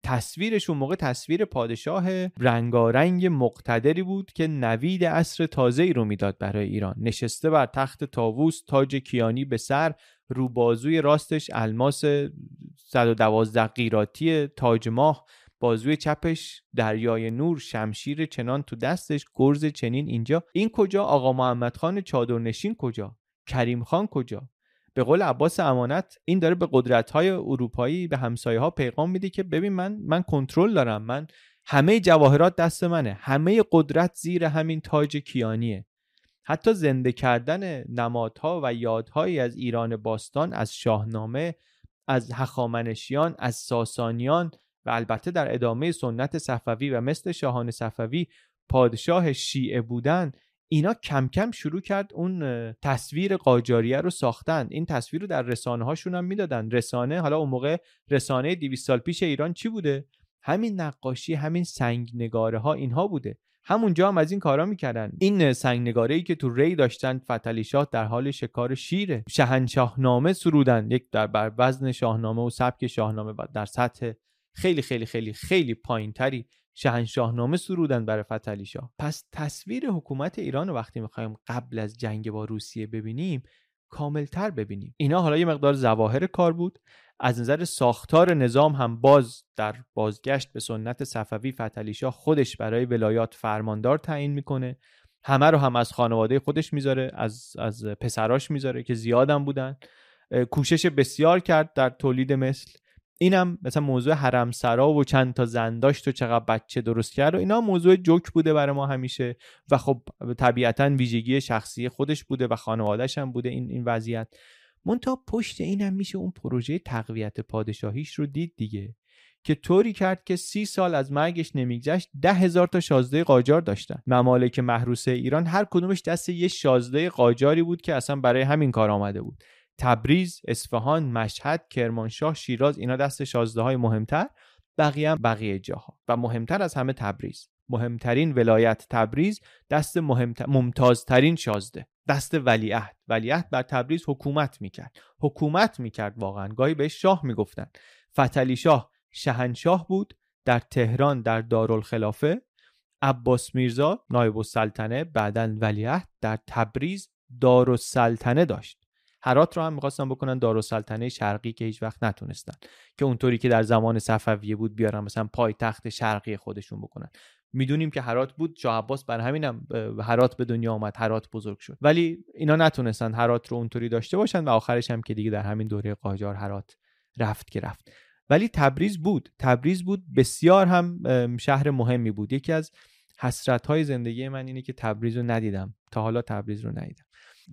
تصویرش اون موقع تصویر پادشاه رنگارنگ مقتدری بود که نوید عصر تازه ای رو می‌داد برای ایران. نشسته بر تخت تاووس تاج کیانی به سر رو بازوی راستش الماس 112 قیراتی تاج ماه بازوی چپش دریای نور شمشیر چنان تو دستش گرز چنین اینجا. این کجا؟ آقا محمد خان چادرنشین کجا؟ کریم خان کجا؟ به قول عباس امانت این داره به قدرت های اروپایی به همسایه ها پیغام میده که ببین من من کنترل دارم. من همه جواهرات دست منه. همه قدرت زیر همین تاج کیانیه. حتی زنده کردن نمادها و یادهایی از ایران باستان از شاهنامه از هخامنشیان از ساسانیان و البته در ادامه سنت صفوی و مثل شاهان صفوی پادشاه شیعه بودن اینا کم کم شروع کرد اون تصویر قاجاریه رو ساختن. این تصویر رو در رسانه هاشون هم می‌دادن. رسانه حالا اون موقع رسانه 200 سال پیش ایران چی بوده؟ همین نقاشی همین سنگ نگاره ها اینها بوده. همونجا هم از این کارا می‌کردن. این سنگ نگاره ای که تو ری داشتن فتلی شاه در حال شکار شیره. شهنشاهنامه سرودن. یک در بر وزن شاهنامه و سبک شاهنامه در سطح خیلی خیلی خیلی خیلی پایینتری. شهنشاهنامه سرودن برای فتلی شاه. پس تصویر حکومت ایران رو وقتی می‌خوایم قبل از جنگ با روسیه ببینیم کاملتر ببینیم. اینا حالا یه مقدار زواهر کار بود. از نظر ساختار نظام هم باز در بازگشت به سنت صفوی فتلی شاه خودش برای ولایات فرماندار تعیین می‌کنه. همه رو هم از خانواده خودش می‌ذاره از از پسراش می‌ذاره که زیادم بودن. کوشش بسیار کرد در تولید مثل. اینم مثلا موضوع حرم سرا و چند تا زن داشت و چقدر بچه درست کرد و اینا موضوع جوک بوده برای ما همیشه. و خب طبیعتا ویژگی شخصی خودش بوده و خانوادهش هم بوده این این وضعیت. تا پشت اینم میشه اون پروژه تقویت پادشاهیش رو دید دیگه. که طوری کرد که سی سال از مرگش نمیگذشت ده هزار تا شازده قاجار داشتن. ممالک محروسه ایران هر کدومش دست یه شازده قاجاری بود که اصلا برای همین کار آمده بود. تبریز، اصفهان، مشهد، کرمانشاه، شیراز اینا دست شازده های مهمتر بقیه هم بقیه جاها. و مهمتر از همه تبریز. مهمترین ولایت تبریز دست ممتازترین شازده. دست ولیعهد. ولیعهد بر تبریز حکومت می‌کرد. حکومت می‌کرد واقعا. گاهی بهش شاه می‌گفتن. فتلی شاه شهنشاه بود در تهران در دارالخلافه. عباس میرزا نایب السلطنه بعدا ولیعهد در تبریز دارالسلطنه داشت. هرات رو هم می‌خواستن بکنن دارالسلطنه شرقی که هیچ وقت نتونستن. که اونطوری که در زمان صفویه بود بیارن مثلا پایتخت شرقی خودشون بکنن. می‌دونیم که هرات بود شاه عباس بر همینم هرات به دنیا آمد هرات بزرگ شد. ولی اینا نتونستن هرات رو اونطوری داشته باشن و آخرش هم که دیگه در همین دوره قاجار هرات رفت که رفت. ولی تبریز بود. تبریز بود. بسیار هم شهر مهمی بود. یکی از حسرت های زندگی من اینه که تبریز رو ندیدم. تا حالا تبریز رو ندیدم.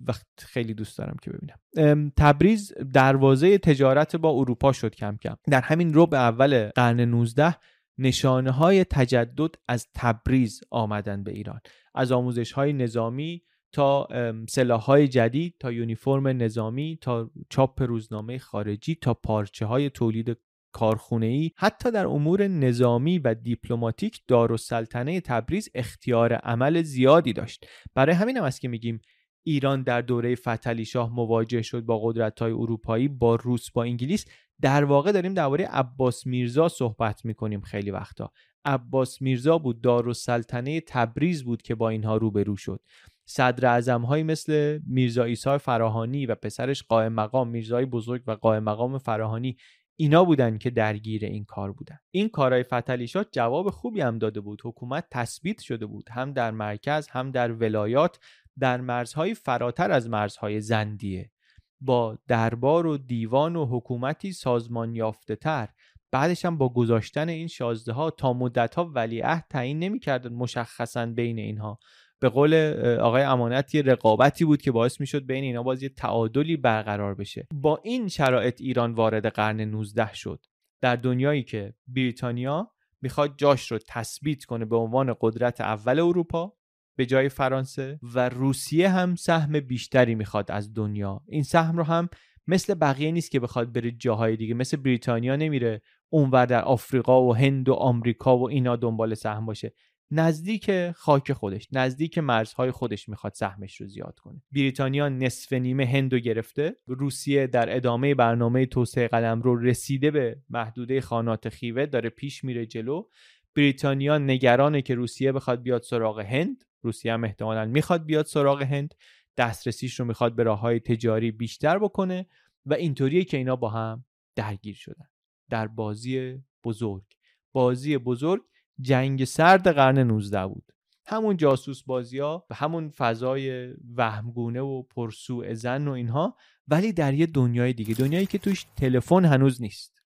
وقت خیلی دوست دارم که ببینم. تبریز دروازه تجارت با اروپا شد کم کم. در همین ربع اول قرن 19 نشانه های تجدد از تبریز آمدن به ایران. از آموزش های نظامی تا سلاح های جدید تا یونیفرم نظامی تا چاپ روزنامه خارجی تا پارچه های تولید کارخونه ای حتی در امور نظامی و دیپلماتیک دارالسلطنه تبریز اختیار عمل زیادی داشت. برای همین هم است که میگیم ایران در دوره فتلی شاه مواجه شد با قدرت های اروپایی با روس با انگلیس. در واقع داریم درباره عباس میرزا صحبت می‌کنیم خیلی وقتا. عباس میرزا بود دارالسلطنه تبریز بود که با اینها روبرو شد. صدر اعظم های مثل میرزا ایسای فراهانی و پسرش قائم مقام میرزای بزرگ و قائم مقام فراهانی اینا بودن که درگیر این کار بودن. این کارهای فتلیشات جواب خوبی هم داده بود. حکومت تثبیت شده بود. هم در مرکز هم در ولایات. در مرزهای فراتر از مرزهای زندیه. با دربار و دیوان و حکومتی سازمان یافته تر بعدش هم با گذاشتن این شازده ها تا مدت ها ولیعهد تعیین نمی‌کردن مشخصا بین اینها. به قول آقای امانت یه رقابتی بود که باعث می‌شد بین اینا باز یه تعادلی برقرار بشه. با این شرایط ایران وارد قرن 19 شد. در دنیایی که بریتانیا می‌خواد جاش رو تثبیت کنه به عنوان قدرت اول اروپا به جای فرانسه. و روسیه هم سهم بیشتری می‌خواد از دنیا. این سهم رو هم مثل بقیه نیست که بخواد بره جاهای دیگه. مثل بریتانیا نمیره اونور در آفریقا و هند و آمریکا و اینا دنبال سهم باشه. نزدیک خاک خودش نزدیک مرزهای خودش می‌خواد سهمش رو زیاد کنه. بریتانیا نصف نیمه هندو گرفته. روسیه در ادامه برنامه توسعه قلم رو رسیده به محدوده خانات خیوه. داره پیش میره جلو. بریتانیا نگرانه که روسیه بخواد بیاد سراغ هند. روسیه هم احتمالا می‌خواد بیاد سراغ هند دسترسیش رو می‌خواد به راه های تجاری بیشتر بکنه و اینطوریه که اینا با هم درگیر شدن. در بازی بزرگ. بازی بزرگ جنگ سرد قرن 19 بود. همون جاسوس بازی ها و همون فضای وهمگونه و پرسوء زن و اینها ولی در یه دنیای دیگه. دنیایی که توش تلفن هنوز نیست.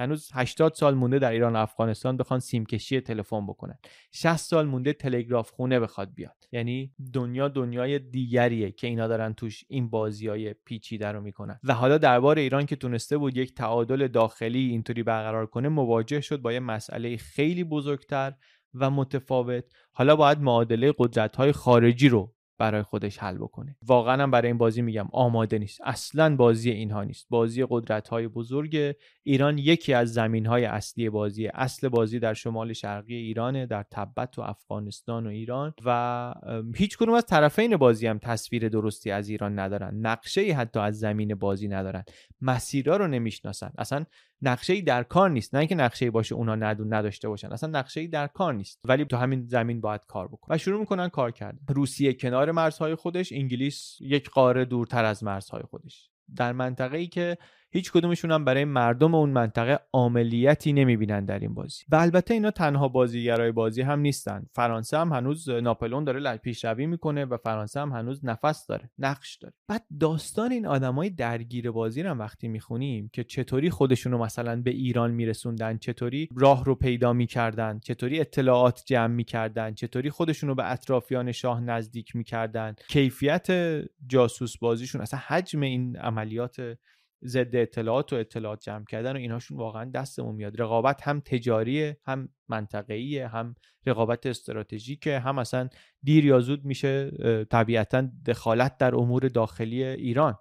هنوز 80 سال مونده در ایران و افغانستان بخوان سیمکشی تلفن بکنن. 60 سال مونده تلگراف خونه بخواد بیاد. یعنی دنیا دنیای دیگریه که اینا دارن توش این بازی های پیچیده رو می‌کنن. و حالا دربار ایران که تونسته بود یک تعادل داخلی اینطوری برقرار کنه مواجه شد با یه مسئله خیلی بزرگتر و متفاوت. حالا باید معادله قدرت های خارجی رو برای خودش حل بکنه. واقعا هم برای این بازی میگم آماده نیست. اصلا بازی اینها نیست. بازی قدرت های بزرگ ایران یکی از زمین های اصلی بازی اصل بازی در شمال شرقی ایرانه در تبت و افغانستان و ایران و هیچ کدوم از طرفین بازی هم تصویر درستی از ایران ندارن. نقشه حتی از زمین بازی ندارن. مسیرها رو نمی‌شناسن. اصلا نقشه ای در کار نیست. نه اینکه نقشه ای باشه اونا ندون نداشته باشن. اصلا نقشه ای در کار نیست. ولی تو همین زمین باید کار بکن و شروع می‌کنن کار کردن. روسیه کنار مرزهای خودش انگلیس یک قاره دورتر از مرزهای خودش. در منطقه ای که هیچ کدومشون هم برای مردم اون منطقه عملیتی نمی‌بینن در این بازی. و البته اینا تنها بازیگرای بازی هم نیستن. فرانسه هم هنوز ناپلون داره پیشروی می‌کنه و فرانسه هم هنوز نفس داره نقش داره. بعد داستان این آدمای درگیر بازی رو وقتی می‌خونیم که چطوری خودشونو مثلا به ایران میرسوندن چطوری راه رو پیدا می‌کردن چطوری اطلاعات جمع می‌کردن چطوری خودشونو به اطرافیان شاه نزدیک می‌کردن کیفیت جاسوس بازیشون اصلا حجم این عملیات ضد اطلاعات و اطلاعات جمع کردن و اینهاشون واقعا دستمون میاد. رقابت هم تجاریه هم منطقه‌ایه هم رقابت استراتژیکه هم اصلا دیر یا زود میشه طبیعتا دخالت در امور داخلی ایران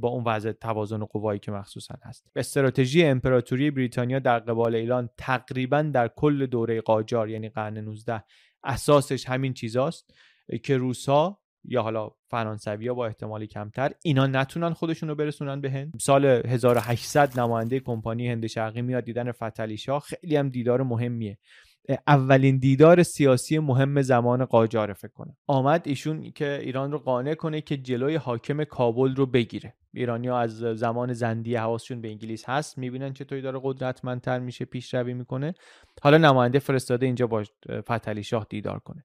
با اون وضع توازن قوایی که مخصوصا هست. استراتژی امپراتوری بریتانیا در قبال ایران تقریبا در کل دوره قاجار یعنی قرن 19 اساسش همین چیزاست که روسا یا حالا فرانسوی ها با احتمالی کمتر اینا نتونن خودشون رو برسونن به هند. سال 1800 نماینده کمپانی هند شرقی میاد دیدن فتلی شاه خیلی هم دیدار مهمیه. اولین دیدار سیاسی مهم زمان قاجار فکر کنم. آمد ایشون که ایران رو قانع کنه که جلوی حاکم کابل رو بگیره. ایرانیا از زمان زندی حواسشون به انگلیس هست می‌بینن چطوری داره قدرتمندتر میشه پیشروی می‌کنه. حالا نماینده فرستاده اینجا با فتلی شاه دیدار کنه.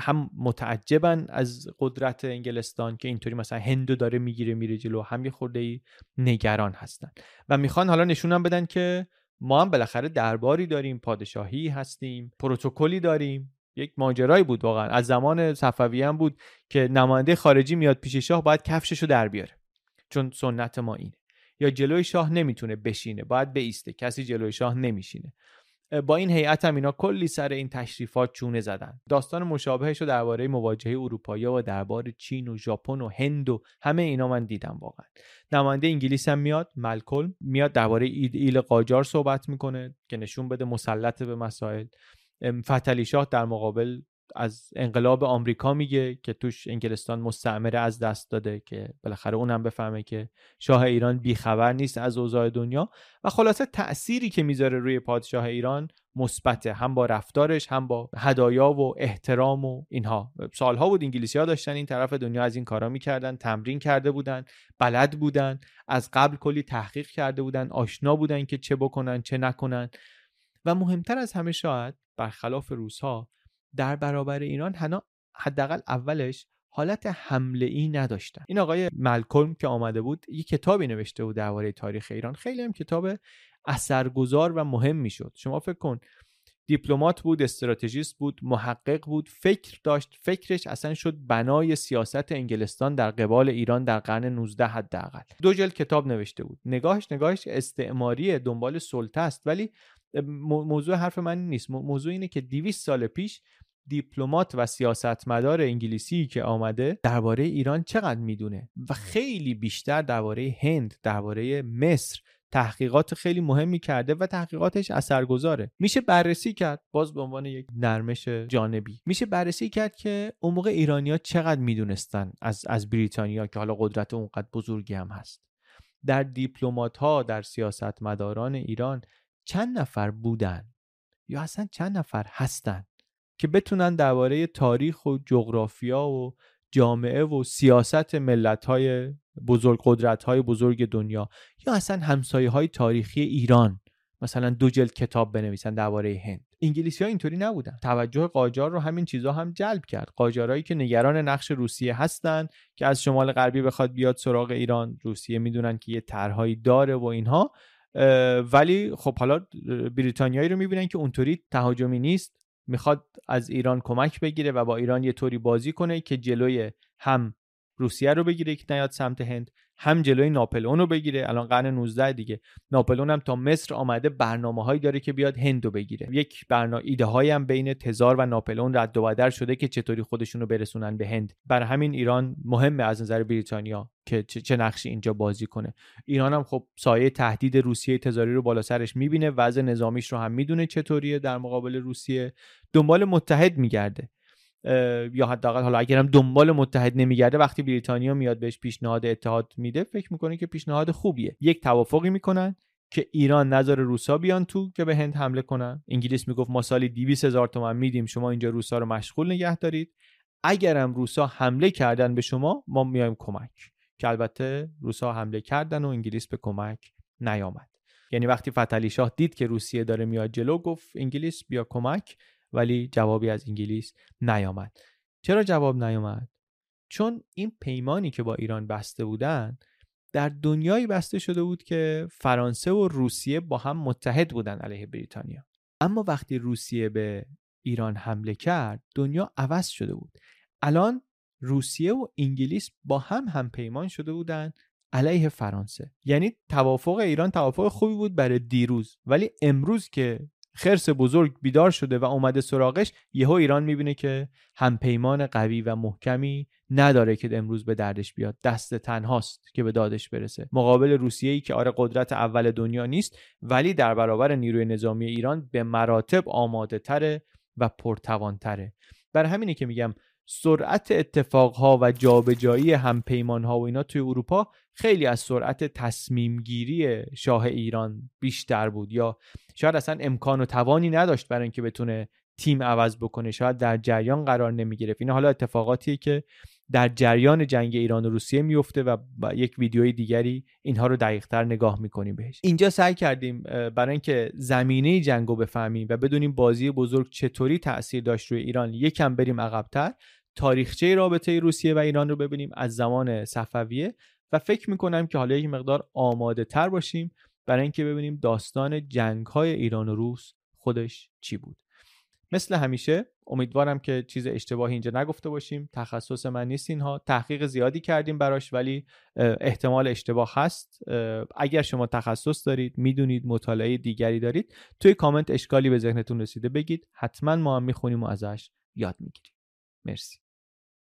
هم متعجبن از قدرت انگلستان که اینطوری مثلا هندو داره می‌گیره میره جلو هم یه خورده نگران هستن. و می‌خوان حالا نشونم بدن که ما هم بالاخره درباری داریم پادشاهی هستیم پروتکلی داریم. یک ماجرایی بود واقعا. از زمان صفوی هم بود که نماینده خارجی میاد پیش شاه باید کفششو در بیاره. چون سنت ما اینه. یا جلوی شاه نمی‌تونه بشینه باید بیسته کسی جلوی شاه نمیشینه. با این هیئت هم اینا کلی سر این تشریفات چونه زدن. داستان مشابهش رو درباره مواجهه اروپایی و درباره چین و ژاپن و هند و همه اینا من دیدم واقعا. نماینده انگلیس هم میاد ملکل میاد درباره ایل قاجار صحبت می‌کنه که نشون بده مسلط به مسائل. فتلی شاه در مقابل از انقلاب آمریکا میگه که توش انگلستان مستعمره از دست داده که بالاخره اونم بفهمه که شاه ایران بیخبر نیست از اوضاع دنیا. و خلاصه تأثیری که می‌ذاره روی پادشاه ایران مثبته هم با رفتارش هم با هدایا و احترام و اینها. سالها بود انگلیسی ها داشتن این طرف دنیا از این کارا می‌کردن تمرین کرده بودن بلد بودن از قبل کلی تحقیق کرده بودن آشنا بودن که چه بکنن چه نکنن. و مهمتر از همه شاید برخلاف روزها در برابر ایران هنا حداقل اولش حالت حمله ای نداشتن. این آقای ملکلم که آمده بود یه کتابی نوشته بود درباره تاریخ ایران. خیلی هم کتاب اثرگذار و مهم می‌شد. شما فکر کن دیپلمات بود استراتژیست بود محقق بود فکر داشت فکرش اصلا شد بنای سیاست انگلستان در قبال ایران در قرن 19 حداقل. دو جلد کتاب نوشته بود. نگاهش نگاهش استعماری دنبال سلطه است. ولی موضوع حرف من نیست. موضوع اینه که 200 سال پیش دیپلمات و سیاستمدار انگلیسی که آمده درباره ایران چقدر می‌دونه؟ و خیلی بیشتر درباره هند درباره مصر تحقیقات خیلی مهمی کرده و تحقیقاتش اثرگذاره. میشه بررسی کرد. باز به عنوان یک نرمش جانبی. میشه بررسی کرد که اون موقع ایرانیا چقدر می‌دونستن از از بریتانیا که حالا قدرت اونقدر بزرگی هم هست. در دیپلمات ها در سیاستمداران ایران چند نفر بودن یا اصلا چند نفر هستن که بتونن درباره تاریخ و جغرافیا و جامعه و سیاست ملت های بزرگ قدرت های بزرگ دنیا یا اصلا همسایه های تاریخی ایران مثلا دو جلد کتاب بنویسن درباره هند. انگلیسی ها اینطوری نبودن. توجه قاجار رو همین چیزها هم جلب کرد. قاجارهایی که نگران نقش روسیه هستن که از شمال غربی بخواد بیاد سراغ ایران روسیه می‌دونن که یه طرحهایی داره و اینها. ولی خب حالا بریتانیایی رو می‌بینن که اونطوری تهاجمی نیست. می‌خواد از ایران کمک بگیره و با ایران یه طوری بازی کنه که جلوی هم روسیه رو بگیره که نیاد سمت هند. هم جلوی ناپلئون رو بگیره. الان قرن 19 دیگه. ناپلئون هم تا مصر آمده برنامه هایی داره که بیاد هند رو بگیره. یک برنامه ایده هایی هم بین تزار و ناپلئون رد و بدل شده که چطوری خودشون رو برسونن به هند. بر همین ایران مهمه از نظر بریتانیا که چه نقشی اینجا بازی کنه. ایران هم خب سایه تهدید روسیه تزاری رو بالا سرش می‌بینه. وضع نظامیش رو هم می‌دونه چطوریه در مقابل روسیه. دنبال متحد میگرده. یا حداقل حالا اگرم دنبال متحد نمیگرده وقتی بریتانیا میاد بهش پیشنهاد اتحاد میده فکر می‌کنه که پیشنهاد خوبیه. یک توافقی می‌کنن که ایران نظر روسا بیان تو که به هند حمله کنن. انگلیس می‌گفت ما سالی 200 هزار تومن میدیم شما اینجا روسا رو مشغول نگه دارید. اگرم روسا حمله کردن به شما ما میایم کمک. که البته روسا حمله کردن و انگلیس به کمک نیامد. یعنی وقتی فتلی شاه دید که روسیه داره میاد جلو گفت انگلیس بیا کمک. ولی جوابی از انگلیس نیامد. چرا جواب نیامد؟ چون این پیمانی که با ایران بسته بودن در دنیایی بسته شده بود که فرانسه و روسیه با هم متحد بودن علیه بریتانیا. اما وقتی روسیه به ایران حمله کرد دنیا عوض شده بود. الان روسیه و انگلیس با هم هم پیمان شده بودن علیه فرانسه. یعنی توافق ایران توافق خوبی بود برای دیروز. ولی امروز که خرس بزرگ بیدار شده و اومده سراغش یهو ایران می‌بینه که همپیمان قوی و محکمی نداره که امروز به دردش بیاد. دست تنهاست که به دادش برسه. مقابل روسیه ای که آره قدرت اول دنیا نیست ولی در برابر نیروی نظامی ایران به مراتب آماده تره و پرتوان تره برای همینه که میگم سرعت اتفاقها و جابجایی همپیمانها و اینا توی اروپا خیلی از سرعت تصمیم گیری شاه ایران بیشتر بود. یا شاید اصلا امکان و توانی نداشت برای اینکه بتونه تیم عوض بکنه. شاید در جریان قرار نمی گرفت این حالا اتفاقاتیه که در جریان جنگ ایران و روسیه میفته و یک ویدیوی دیگری اینها رو دقیقتر نگاه می‌کنیم بهش. اینجا سعی کردیم برای اینکه زمینه جنگ رو بفهمیم و بدونیم بازی بزرگ چطوری تاثیر داشت روی ایران. یکم بریم عقبتر. تاریخچه رابطه روسیه و ایران رو ببینیم از زمان صفویه و فکر می‌کنم که حالا یک مقدار آماده تر باشیم برای اینکه ببینیم داستان جنگ های ایران و روس خودش چی بود. مثل همیشه امیدوارم که چیز اشتباهی اینجا نگفته باشیم. تخصص من نیست اینها. تحقیق زیادی کردیم براش ولی احتمال اشتباه هست. اگر شما تخصص دارید می‌دونید مطالعه دیگری دارید توی کامنت اشکالی به ذهنتون رسیده بگید. حتما ما هم می‌خونیم و ازش یاد می‌گیریم. مرسی.